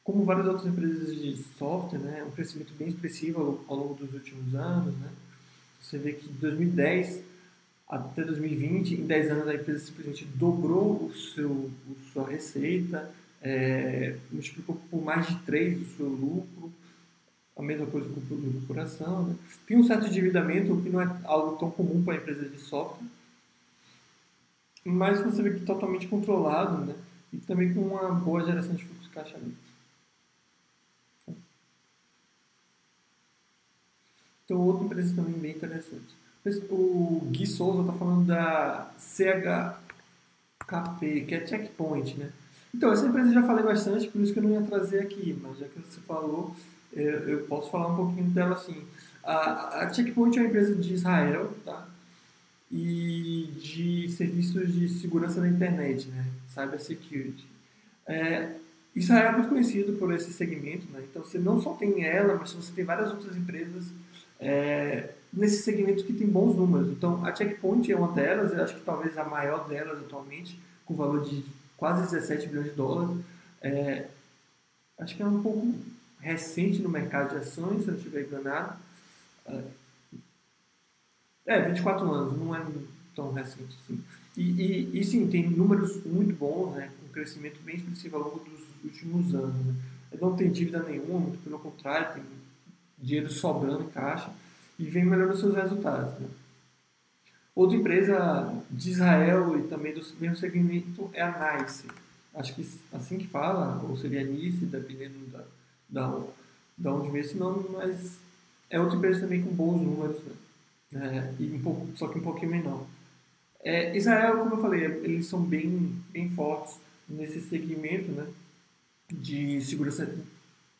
Como várias outras empresas de software, né, um crescimento bem expressivo ao, longo dos últimos anos. Né? Você vê que de 2010 até 2020, em 10 anos, a empresa simplesmente dobrou o seu, sua receita, é, multiplicou por mais de 3 o seu lucro, a mesma coisa com o corporação. Né? Tem um certo endividamento, o que não é algo tão comum para empresas de software, mas você vê que totalmente controlado né? E também com uma boa geração de fluxo de caixa livre. Então, outra empresa também bem interessante. O Gui Souza está falando da CHKP, que é Checkpoint, né? Então, essa empresa eu já falei bastante, por isso que eu não ia trazer aqui, mas já que você falou, eu, posso falar um pouquinho dela assim. A, a Checkpoint é uma empresa de Israel, tá? E de serviços de segurança da internet, né? Cyber Security. É, Israel é muito conhecido por esse segmento, né? Então, você não só tem ela, mas você tem várias outras empresas é, nesse segmento que tem bons números. Então, a Checkpoint é uma delas, eu acho que talvez a maior delas atualmente, com valor de quase 17 bilhões de dólares. É, acho que é um pouco recente no mercado de ações, se eu não estiver enganado. É, 24 anos, não é tão recente assim. E, e, e sim, tem números muito bons, né, com um crescimento bem expressivo ao longo dos últimos anos. Né. Não tem dívida nenhuma, muito pelo contrário, tem dinheiro sobrando em caixa e vem melhorando seus resultados. Né. Outra empresa de Israel e também do mesmo segmento é a NICE. Acho que assim que fala, ou seria NICE, dependendo da, da, da onde vem esse nome, mas é outra empresa também com bons números, né? É, e um pouco, só que um pouquinho menor. É, Israel, como eu falei, eles são bem, bem fortes nesse segmento né, de segurança,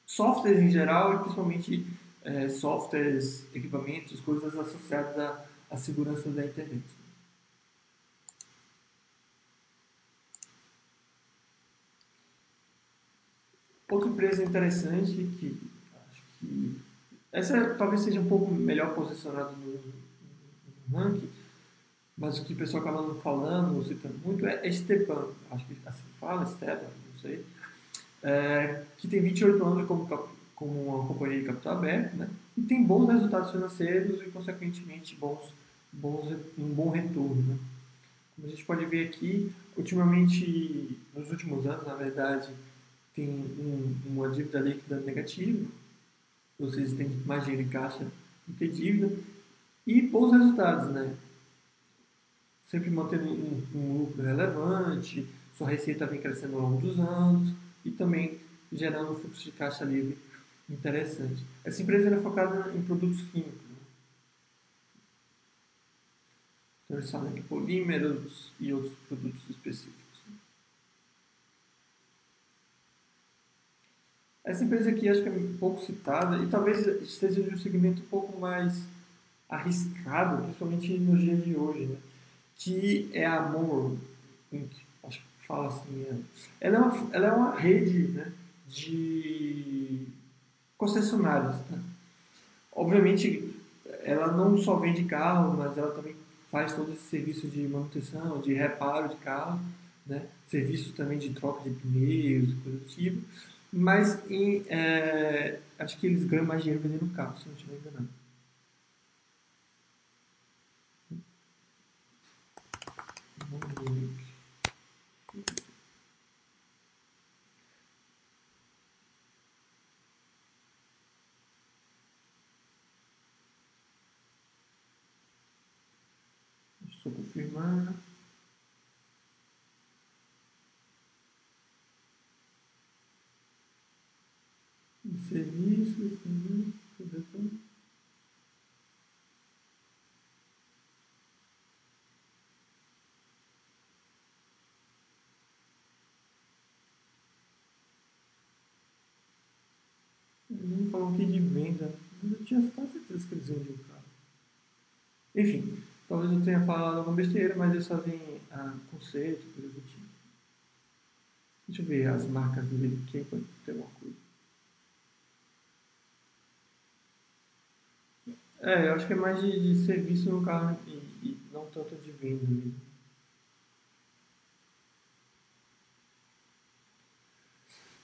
softwares em geral e principalmente é, softwares, equipamentos, coisas associadas a a segurança da internet. Outra empresa interessante que acho que essa talvez seja um pouco melhor posicionada no, no ranking, mas o que o pessoal acaba falando, citando muito, é Stepan, acho que assim fala, Esteban, não sei, é, que tem 28 anos como, como uma companhia de capital aberto, né? E tem bons resultados financeiros e, consequentemente, bons, bons, um bom retorno, né? Como a gente pode ver aqui, ultimamente, nos últimos anos, na verdade, tem um, uma dívida líquida negativa, seja, tem mais dinheiro em caixa do que dívida, e bons resultados, né? Sempre mantendo um, um lucro relevante, sua receita vem crescendo ao longo dos anos e também gerando um fluxo de caixa livre interessante. Essa empresa é focada em produtos químicos. Né? Então eles falam de polímeros e outros produtos específicos. Essa empresa aqui acho que é pouco citada e talvez esteja de um segmento um pouco mais arriscado, principalmente nos dias de hoje, né? Que é a Moore Inc. Acho que fala assim. É. Ela, é uma, ela é uma rede né, de concessionárias. Tá? Obviamente, ela não só vende carro, mas ela também faz todo esse serviço de manutenção, de reparo de carro, né? serviços também de troca de pneus, coisa do tipo. Mas em, é, acho que eles ganham mais dinheiro vendendo carro, se não estiver enganado. Estou confirmando. Serviços, tudo, tudo. Não falam aqui de venda. Eu tinha quase certeza que eles vendiam o carro. Enfim, talvez eu tenha falado alguma besteira, mas eles fazem ah, conceito, coisa do tipo. Deixa eu ver as marcas dele aqui, pode ter alguma coisa. É, eu acho que é mais de, de serviço no carro e, e, não tanto de venda mesmo.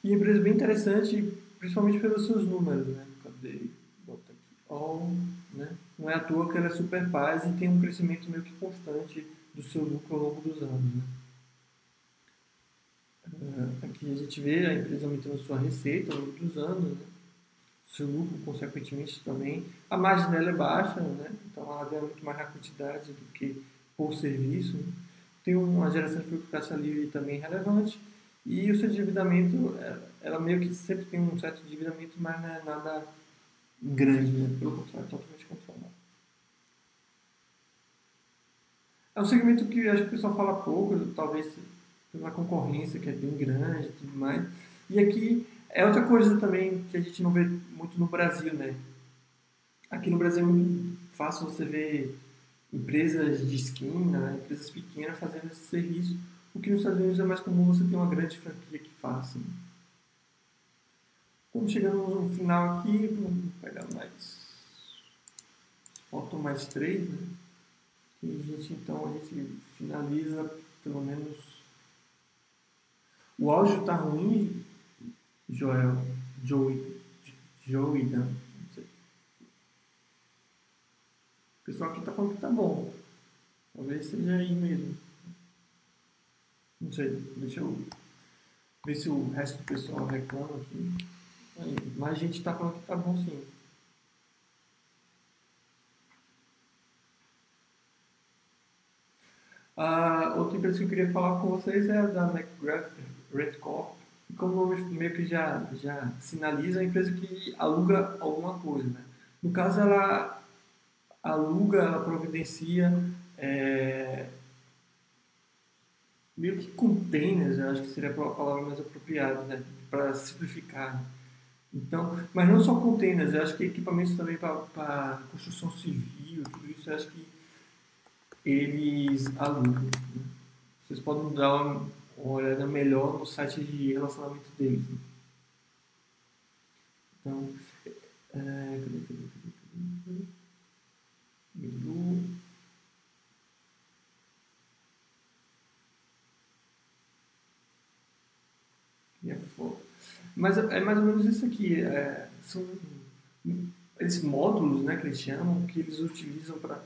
E empresa bem interessante, principalmente pelos seus números, né? Cadê? Bota aqui. All, né? Não é à toa que ela é super paz e tem um crescimento meio que constante do seu lucro ao longo dos anos, né? Uh, aqui a gente vê a empresa aumentando sua receita ao longo dos anos, né? seu lucro, consequentemente, também. A margem dela é baixa, né? então ela ganha muito mais na quantidade do que por serviço. Né? Tem uma geração de fluxo caixa livre também relevante. E o seu endividamento, é, ela meio que sempre tem um certo endividamento, mas não é nada grande, né? pelo contrário, é totalmente controlado. É um segmento que acho que o pessoal fala pouco, talvez pela concorrência que é bem grande e tudo mais. E aqui é outra coisa também que a gente não vê muito no Brasil, né? Aqui no Brasil é muito fácil você ver empresas de esquina, empresas pequenas fazendo esse serviço, o que nos Estados Unidos é mais comum você ter uma grande franquia que faça. Né? Estamos chegando no final aqui, vamos pegar mais. Faltam mais três, né? E a gente, então a gente finaliza pelo menos. O áudio está ruim, Joel, Joey, Joidan, não sei. O pessoal aqui tá falando que tá bom. Talvez seja aí mesmo. Não sei, deixa eu ver se o resto do pessoal reclama aqui. Mas a gente tá falando que tá bom sim. Ah, outra empresa que eu queria falar com vocês é a da McGrath Red Corp como o nome meio que já, já sinaliza, é a empresa que aluga alguma coisa. Né? No caso, ela aluga, ela providencia é, meio que containers, eu acho que seria a palavra mais apropriada, né? para simplificar. Então, mas não só containers, eu acho que equipamentos também para construção civil, tudo isso, eu acho que eles alugam. Né? Vocês podem dar uma uma olhada melhor no site de relacionamento deles. Né? Então, é, cadê, cadê, cadê, cadê? Menu. E a foto. Mas é mais ou menos isso aqui. É, são esses módulos, né, que eles chamam, que eles utilizam para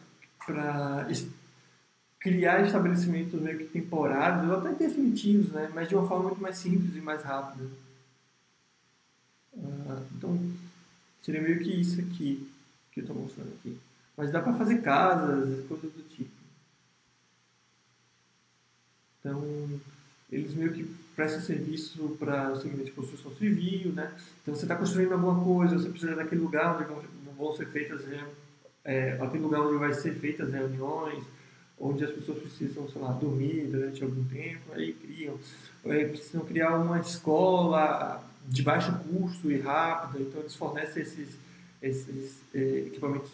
criar estabelecimentos meio que temporários, ou até definitivos, né, mas de uma forma muito mais simples e mais rápida. Uh, então, seria meio que isso aqui que eu estou mostrando aqui. Mas dá para fazer casas, coisas do tipo. Então, eles meio que prestam serviço para o segmento de construção civil, né? Então, você está construindo alguma coisa, você precisa daquele lugar onde vão, vão ser feitas, é, aquele lugar onde vai ser feitas reuniões, onde as pessoas precisam, sei lá, dormir durante algum tempo, aí criam. É, precisam criar uma escola de baixo custo e rápida, então eles fornecem esses, esses é, equipamentos,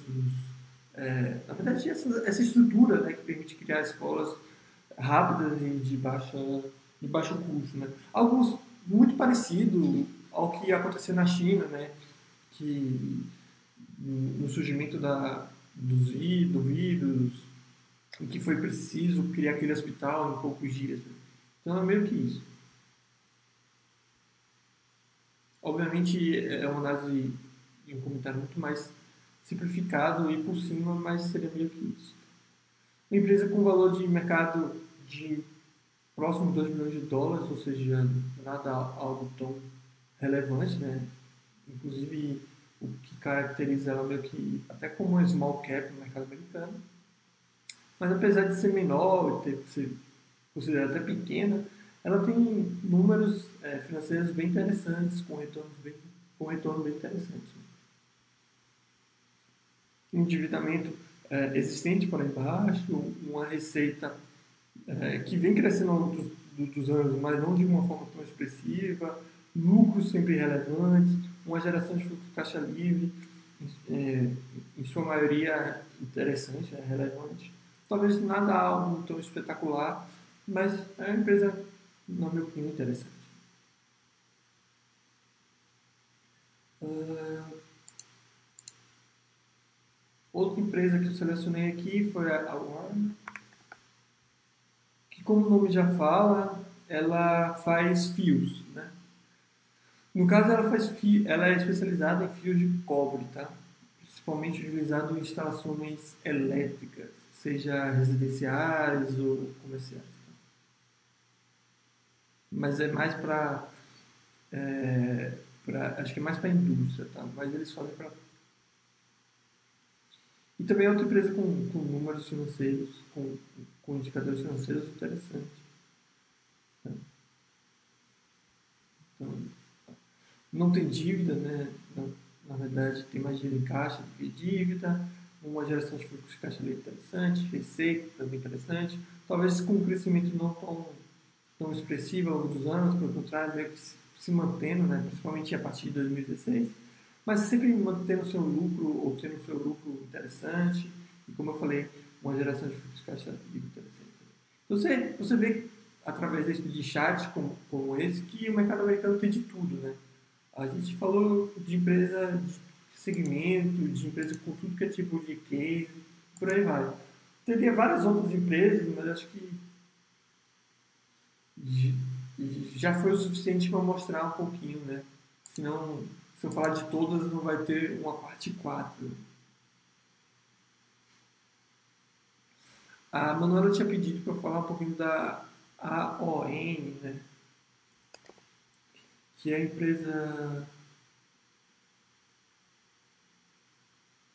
é, na verdade, essa, essa estrutura né, que permite criar escolas rápidas e de, baixa, de baixo custo. Né? Algo muito parecido ao que aconteceu na China, né? que no surgimento da, dos, do vírus, em que foi preciso criar aquele hospital em poucos dias. Né? Então é meio que isso. Obviamente é uma análise e um comentário muito mais simplificado e por cima, mas seria meio que isso. Uma empresa com valor de mercado de próximo de 2 milhões de dólares, ou seja, nada algo tão relevante, né? Inclusive, o que caracteriza ela meio que até como um small cap no mercado americano. Mas apesar de ser menor, ter, ser considerada até pequena, ela tem números é, financeiros bem interessantes, com retorno bem, com retorno bem interessante. Um endividamento é, existente para embaixo, uma receita é, que vem crescendo ao longo dos, dos, anos, mas não de uma forma tão expressiva, lucros sempre relevantes, uma geração de caixa livre, é, em sua maioria interessante, é relevante. Talvez nada algo tão espetacular, mas é uma empresa, na minha opinião, interessante. Uh, outra empresa que eu selecionei aqui foi a Warner como o nome já fala, ela faz fios, né? No caso, ela, faz fio, ela é especializada em fios de cobre, tá? Principalmente utilizado em instalações elétricas, seja residenciais ou comerciais. Tá? Mas é mais para... É, acho que é mais para indústria, tá? Mas eles fazem para... E também é outra empresa com, com números financeiros, com com indicadores financeiros interessantes. Então, não tem dívida, né? Na, verdade, tem mais dinheiro em caixa do que dívida, uma geração de fluxo de caixa interessante, receita também interessante, talvez com um crescimento não tão, tão expressivo ao longo dos anos, pelo contrário, meio que se mantendo, né? principalmente a partir de 2016, mas sempre mantendo seu lucro ou tendo seu lucro interessante, e como eu falei, uma geração de fluxo de caixa livre interessante. Você, você vê através desse de chats como, como esse que o mercado americano tem de tudo, né? A gente falou de empresa de segmento, de empresa com tudo que é tipo de case, por aí vai. Teria várias outras empresas, mas acho que já foi o suficiente para mostrar um pouquinho, né? Senão, se eu falar de todas, não vai ter uma parte 4. A Manuela tinha pedido para falar um pouquinho da AON, né? que é a empresa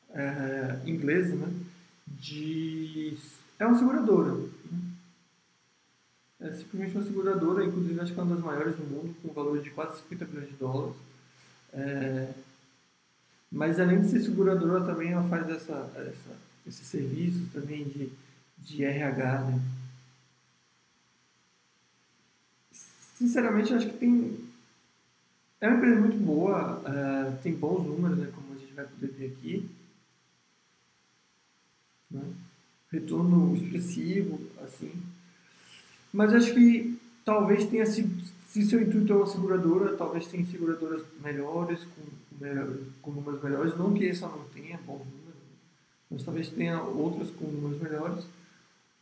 é, inglesa, né? De, é uma seguradora. É simplesmente uma seguradora, inclusive acho que é uma das maiores do mundo, com valor de quase 50 milhões de dólares. É, mas além de ser seguradora, também ela faz essa, essa, esse serviço também de de RH, né? Sinceramente, eu acho que tem. É uma empresa muito boa, uh, tem bons números, né, como a gente vai poder ver aqui. Né? Retorno expressivo, assim. Mas acho que talvez tenha sido. Se seu intuito é uma seguradora, talvez tenha seguradoras melhores, com, com números melhores. Não que essa não tenha bons números, mas talvez tenha outras com números melhores.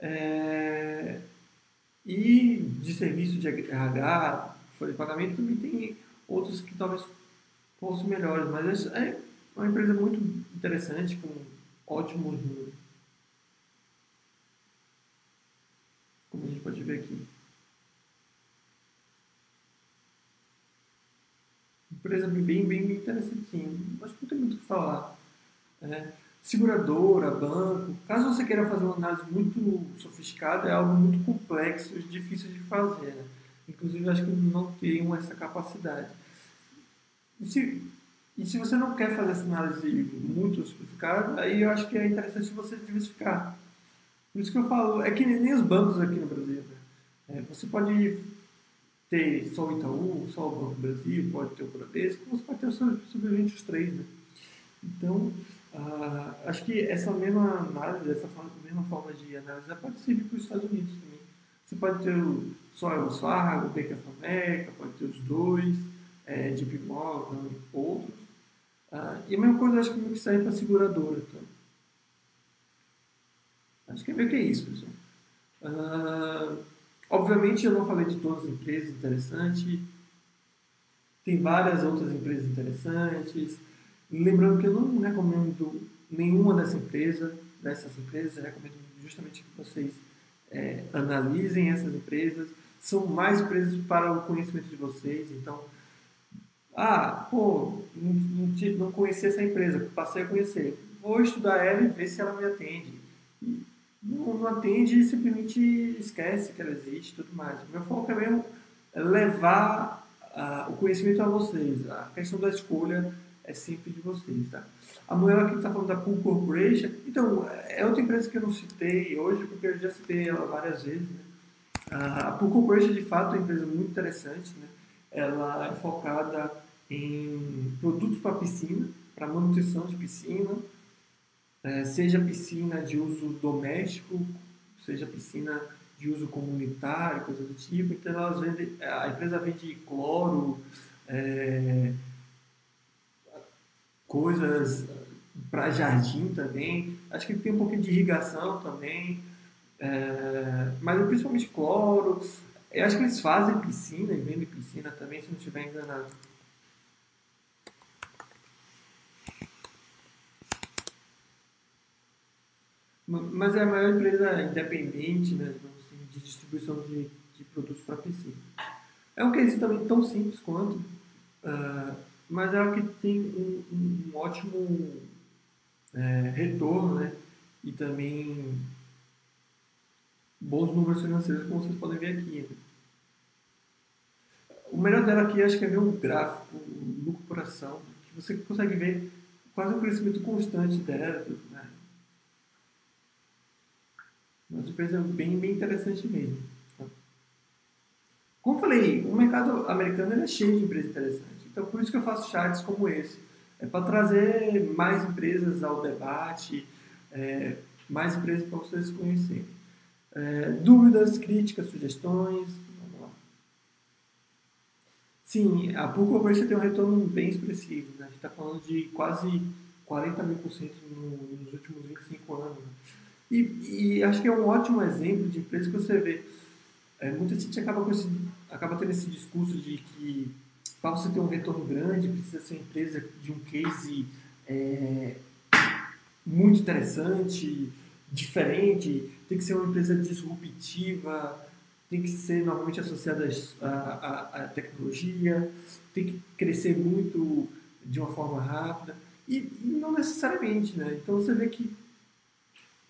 É, e de serviço de RH, folha de pagamento, também tem outros que talvez postos melhores, mas é uma empresa muito interessante, com ótimos números. Como a gente pode ver aqui. Empresa bem, bem interessantinha. Acho que não tem muito o que falar. É, seguradora, banco. Caso você queira fazer uma análise muito sofisticada, é algo muito complexo e difícil de fazer. Né? Inclusive, acho que não teriam essa capacidade. E se, e se você não quer fazer essa análise muito sofisticada, aí eu acho que é interessante você diversificar. Por isso que eu falo, é que nem os bancos aqui no Brasil. Né? É, você pode ter só o Itaú, só o Banco do Brasil, pode ter o Bradesco, você pode ter simplesmente os três. Né? Então, ah, acho que essa mesma análise, essa mesma forma de análise pode servir para os Estados Unidos também. Você pode ter o, só o Fargo, of America, pode ter os dois, é, JP Morgan, outros. Ah, e a mesma coisa acho que meio que serve para a seguradora. Então. Acho que é meio que isso, pessoal. Ah, obviamente eu não falei de todas as empresas interessantes. Tem várias outras empresas interessantes. Lembrando que eu não recomendo nenhuma dessa empresa, dessas empresas, eu recomendo justamente que vocês é, analisem essas empresas. São mais empresas para o conhecimento de vocês, então, ah, pô, não, não, não essa empresa, passei a conhecer. Vou estudar ela e ver se ela me atende. Não, não atende e simplesmente esquece que ela existe e tudo mais. Meu foco é mesmo levar uh, o conhecimento a vocês. A questão da escolha é sempre de vocês, tá? A Manuela aqui está falando da Pool Corporation. Então, é outra empresa que eu não citei hoje, porque eu já citei ela várias vezes. Né? A Pool Corporation, de fato, é uma empresa muito interessante. Né? Ela é focada em produtos para piscina, para manutenção de piscina, é, seja piscina de uso doméstico, seja piscina de uso comunitário, coisa do tipo. Então, elas vendem, a empresa vende cloro, é, coisas para jardim também. Acho que tem um pouquinho de irrigação também. É, mas principalmente cloro. Eu acho que eles fazem piscina e vendem piscina também, se não estiver enganado. Mas é a maior empresa independente né, assim, de distribuição de, de produtos para piscina. É um case também tão simples quanto. Uh, mas é algo que tem um, um ótimo é, retorno, né? E também bons números financeiros, como vocês podem ver aqui. Né? O melhor dela aqui acho que é ver um gráfico, um lucro por ação, que você consegue ver quase um crescimento constante dela. Né? Uma empresa bem, bem interessante mesmo. Tá? Como falei, o mercado americano é cheio de empresas interessantes. Então, por isso que eu faço chats como esse. É para trazer mais empresas ao debate, é, mais empresas para vocês conhecerem. É, dúvidas, críticas, sugestões? Vamos lá. Sim, a Pool tem um retorno bem expressivo. Né? A gente está falando de quase 40 mil por cento nos últimos 25 anos. E, e, acho que é um ótimo exemplo de empresa que você vê. É, muita gente acaba, esse, acaba tendo esse discurso de que para você ter um retorno grande, precisa ser uma empresa de um case é, muito interessante, diferente, tem que ser uma empresa disruptiva, tem que ser normalmente associada à, à, tecnologia, tem que crescer muito de uma forma rápida. E, e, não necessariamente, né? Então você vê que,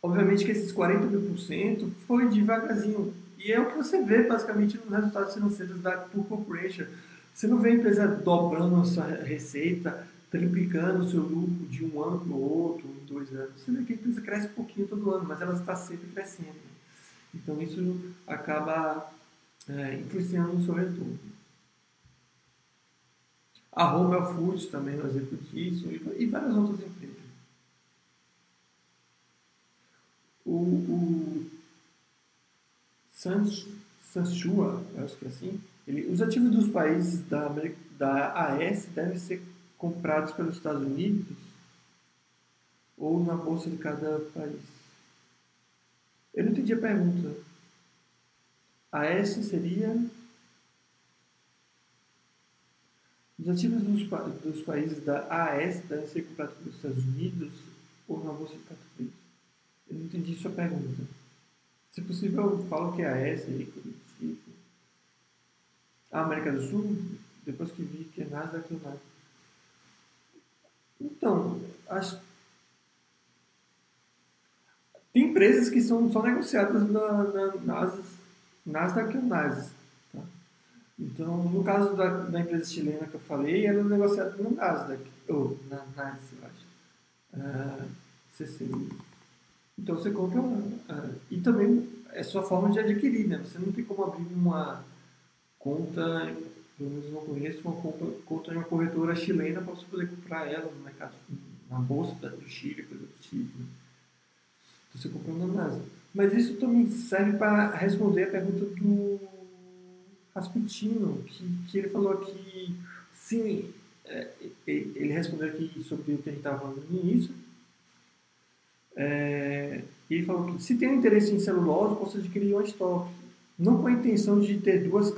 obviamente, que esses 40 mil por cento foi devagarzinho. E é o que você vê basicamente nos resultados financeiros da Pool Corporation. Você não vê a empresa dobrando a sua receita, triplicando o seu lucro de um ano para o outro, em dois anos. Você vê que a empresa cresce um pouquinho todo ano, mas ela está sempre crescendo. Então isso acaba é, influenciando no seu retorno. A Romel Foods também é um exemplo disso, e, várias outras empresas. O, o Sanchua, acho que é assim, os ativos dos países da, da AS devem ser comprados pelos Estados Unidos ou na bolsa de cada país. Eu não entendi a pergunta. A AS seria. Os ativos dos, dos países da AES devem ser comprados pelos Estados Unidos ou na Bolsa de Capitais? Eu não entendi sua pergunta. Se possível, fala o que é AES aí. A América do Sul, depois que vi que é Nasdaq ou nada. Então, as... tem empresas que são só negociadas na, na, nas, Nasdaq ou Nasdaq. Então, no caso da, da empresa chilena que eu falei, ela é negociada no Nasdaq, ou na Nasdaq, eu acho. Uh, ah. Então, você compra. Uh, e também é sua forma de adquirir, né? Você não tem como abrir uma conta, pelo menos não conheço, uma conta, em uma corretora chilena para você poder comprar ela no mercado, na bolsa do Chile, coisa do tipo. Né? Então, você compra na Nasdaq. Mas isso também serve para responder a pergunta do Rasputin, que, que ele falou que, sim, é, ele respondeu aqui sobre o que a gente estava falando no início, é, ele falou que se tem interesse em celulose, posso adquirir um estoque. Não com a intenção de ter duas,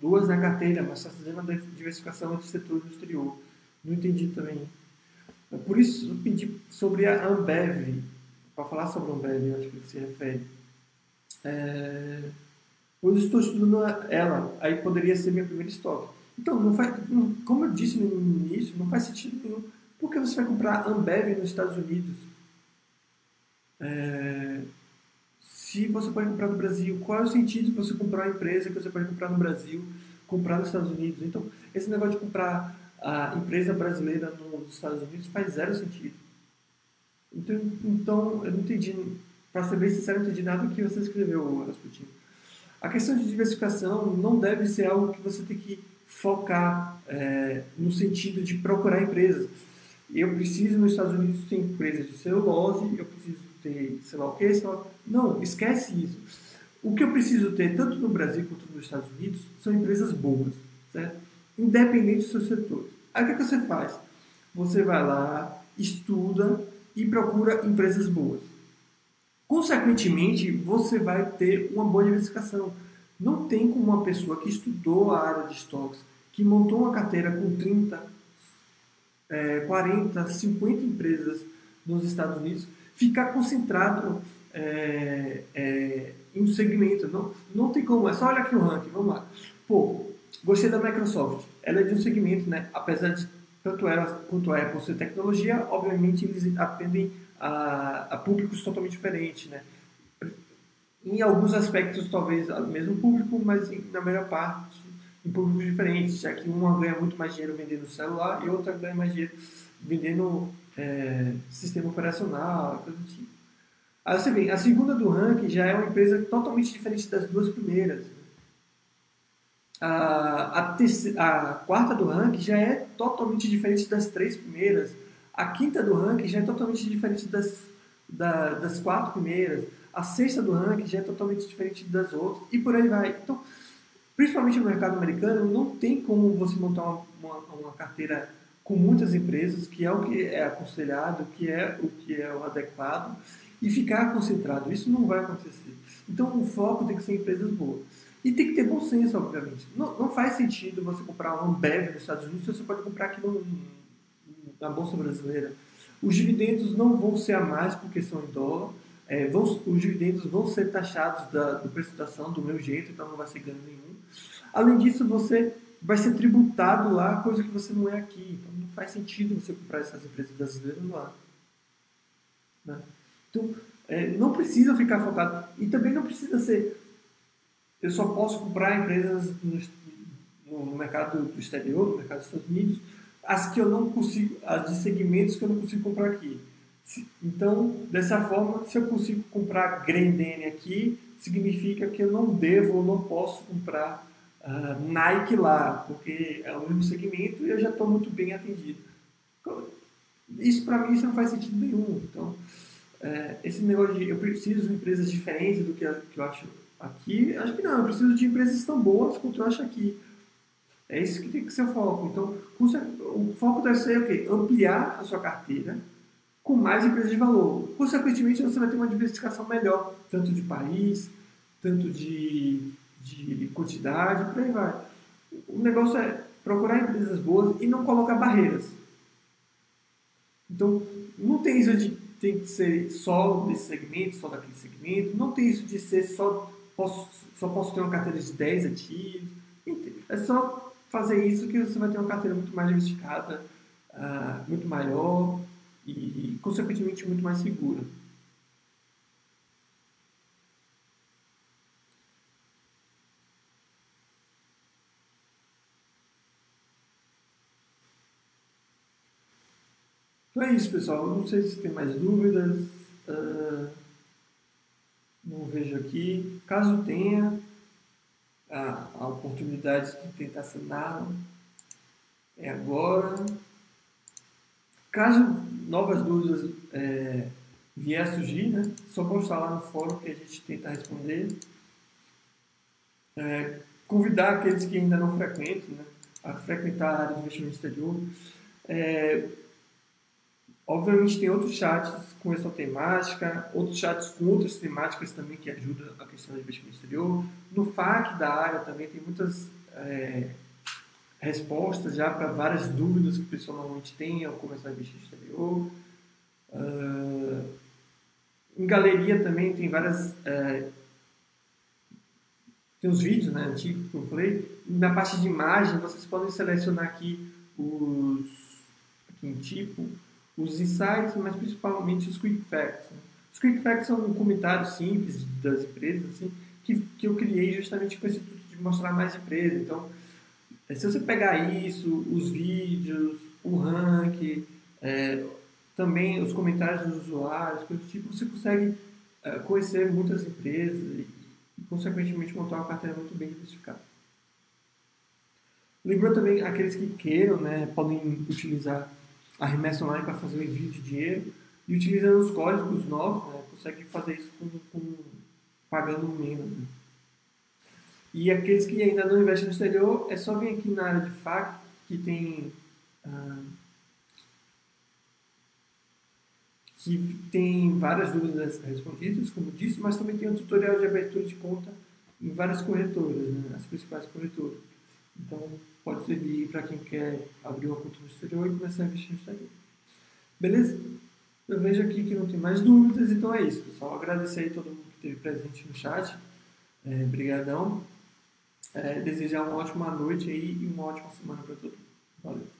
duas na carteira, mas fazendo uma diversificação entre setores do exterior. Não entendi também. Por isso, eu pedi sobre a Ambev, para falar sobre a Ambev, acho que se refere. É, Pois estou estudando ela, aí poderia ser minha primeira estoque. Então, não faz, não, como eu disse no início, não faz sentido nenhum. Por que você vai comprar Ambev nos Estados Unidos? É, se você pode comprar no Brasil, qual é o sentido de você comprar uma empresa que você pode comprar no Brasil, comprar nos Estados Unidos? Então, esse negócio de comprar a empresa brasileira nos Estados Unidos faz zero sentido. Então, então eu não entendi, para ser bem sincero, não entendi nada que você escreveu, Rasputin. A questão de diversificação não deve ser algo que você tem que focar é, no sentido de procurar empresas. Eu preciso, nos Estados Unidos, ter empresas de celulose, eu preciso ter, sei lá o que, sei lá. Não, esquece isso. O que eu preciso ter, tanto no Brasil quanto nos Estados Unidos, são empresas boas, certo? Independente do seu setor. Aí o que, que você faz? Você vai lá, estuda e procura empresas boas. Consequentemente, você vai ter uma boa diversificação. Não tem como uma pessoa que estudou a área de estoques, que montou uma carteira com 30, é, 40, 50 empresas nos Estados Unidos, ficar concentrado é, é, em um segmento. Não, não tem como, é só olhar aqui o ranking, vamos lá. Pô, gostei da Microsoft. Ela é de um segmento, né? apesar de tanto ela quanto a Apple ser tecnologia, obviamente eles atendem a, a públicos totalmente diferentes, né? Em alguns aspectos, talvez o mesmo público, mas na melhor parte, em públicos diferentes, já que uma ganha muito mais dinheiro vendendo celular e outra ganha mais dinheiro vendendo é, sistema operacional, coisa do tipo. Aí você vê, a segunda do ranking já é uma empresa totalmente diferente das duas primeiras. A, a, terceira, a quarta do ranking já é totalmente diferente das três primeiras. A quinta do ranking já é totalmente diferente das, da, das quatro primeiras. A sexta do ranking já é totalmente diferente das outras. E por aí vai. Então, principalmente no mercado americano, não tem como você montar uma, uma, uma carteira com muitas empresas, que é o que é aconselhado, que é o que é o adequado, e ficar concentrado. Isso não vai acontecer. Então, o foco tem que ser em empresas boas. E tem que ter bom senso, obviamente. Não, não faz sentido você comprar um Ambev nos Estados Unidos se você pode comprar aqui no, na Bolsa Brasileira. Os dividendos não vão ser a mais porque são em dólar. É, vão, os dividendos vão ser taxados da, do preço da ação do meu jeito, então não vai ser ganho nenhum. Além disso, você vai ser tributado lá, coisa que você não é aqui. Faz sentido você comprar essas empresas brasileiras lá. Né? Então, é, não precisa ficar focado. E também não precisa ser. Eu só posso comprar empresas no, no mercado do exterior, no mercado dos Estados Unidos, as que eu não consigo, as de segmentos que eu não consigo comprar aqui. Então, dessa forma, se eu consigo comprar Grendene aqui, significa que eu não devo ou não posso comprar uh, Nike lá, porque é o mesmo segmento e eu já estou muito bem atendido. Isso para mim isso não faz sentido nenhum. Então, é, esse negócio de eu preciso de empresas diferentes do que, que eu acho aqui, acho que não. Eu preciso de empresas tão boas quanto eu acho aqui. É isso que tem que ser o foco. Então, o foco deve ser o quê? Ampliar a sua carteira com mais empresas de valor. Consequentemente, você vai ter uma diversificação melhor, tanto de país, tanto de, de quantidade, por aí vai. O negócio é procurar empresas boas e não colocar barreiras. Então, não tem isso de tem que ser só desse segmento, só daquele segmento, não tem isso de ser só posso, só posso ter uma carteira de 10 ativos. É só fazer isso que você vai ter uma carteira muito mais diversificada, uh, muito maior e, consequentemente, muito mais segura. Então é isso, pessoal. Não sei se tem mais dúvidas. Uh, não vejo aqui. Caso tenha a, a oportunidade de tentar assinar, é agora. Caso novas dúvidas é, vier a surgir, né, só postar lá no fórum que a gente tenta responder. É, convidar aqueles que ainda não frequentam né, a frequentar a área de investimento exterior. É, Obviamente tem outros chats com essa temática, outros chats com outras temáticas também que ajudam a questão do investimento exterior. No FAQ da área também tem muitas é, respostas já para várias dúvidas que o pessoal normalmente tem ao começar a investir exterior. Uh, em galeria também tem várias. É, tem os vídeos né, antigos que eu falei. Na parte de imagem, vocês podem selecionar aqui os. Aqui em tipo os insights, mas principalmente os quick facts. Né? Os quick facts são um comentário simples das empresas assim, que, que eu criei justamente com esse intuito de mostrar mais empresas. Então, é, se você pegar isso, os vídeos, o ranking, é, também os comentários dos usuários, coisas do tipo, você consegue é, conhecer muitas empresas e, consequentemente, montar uma carteira muito bem diversificada. Lembrando também aqueles que queiram, né, podem utilizar a remessa online para fazer o envio de dinheiro e utilizando os códigos novos, né, consegue fazer isso com, com pagando menos. Né. E aqueles que ainda não investem no exterior, é só vir aqui na área de FAQ, que tem ah, que tem várias dúvidas respondidas, como disse, mas também tem um tutorial de abertura de conta em várias corretoras, né, as principais corretoras. Então, pode servir para quem quer abrir uma conta no exterior e começar a investir no exterior. Beleza? Eu vejo aqui que não tem mais dúvidas, então é isso, pessoal. Agradecer aí todo mundo que esteve presente no chat. É. É, desejar uma ótima noite aí e uma ótima semana para todo mundo. Valeu.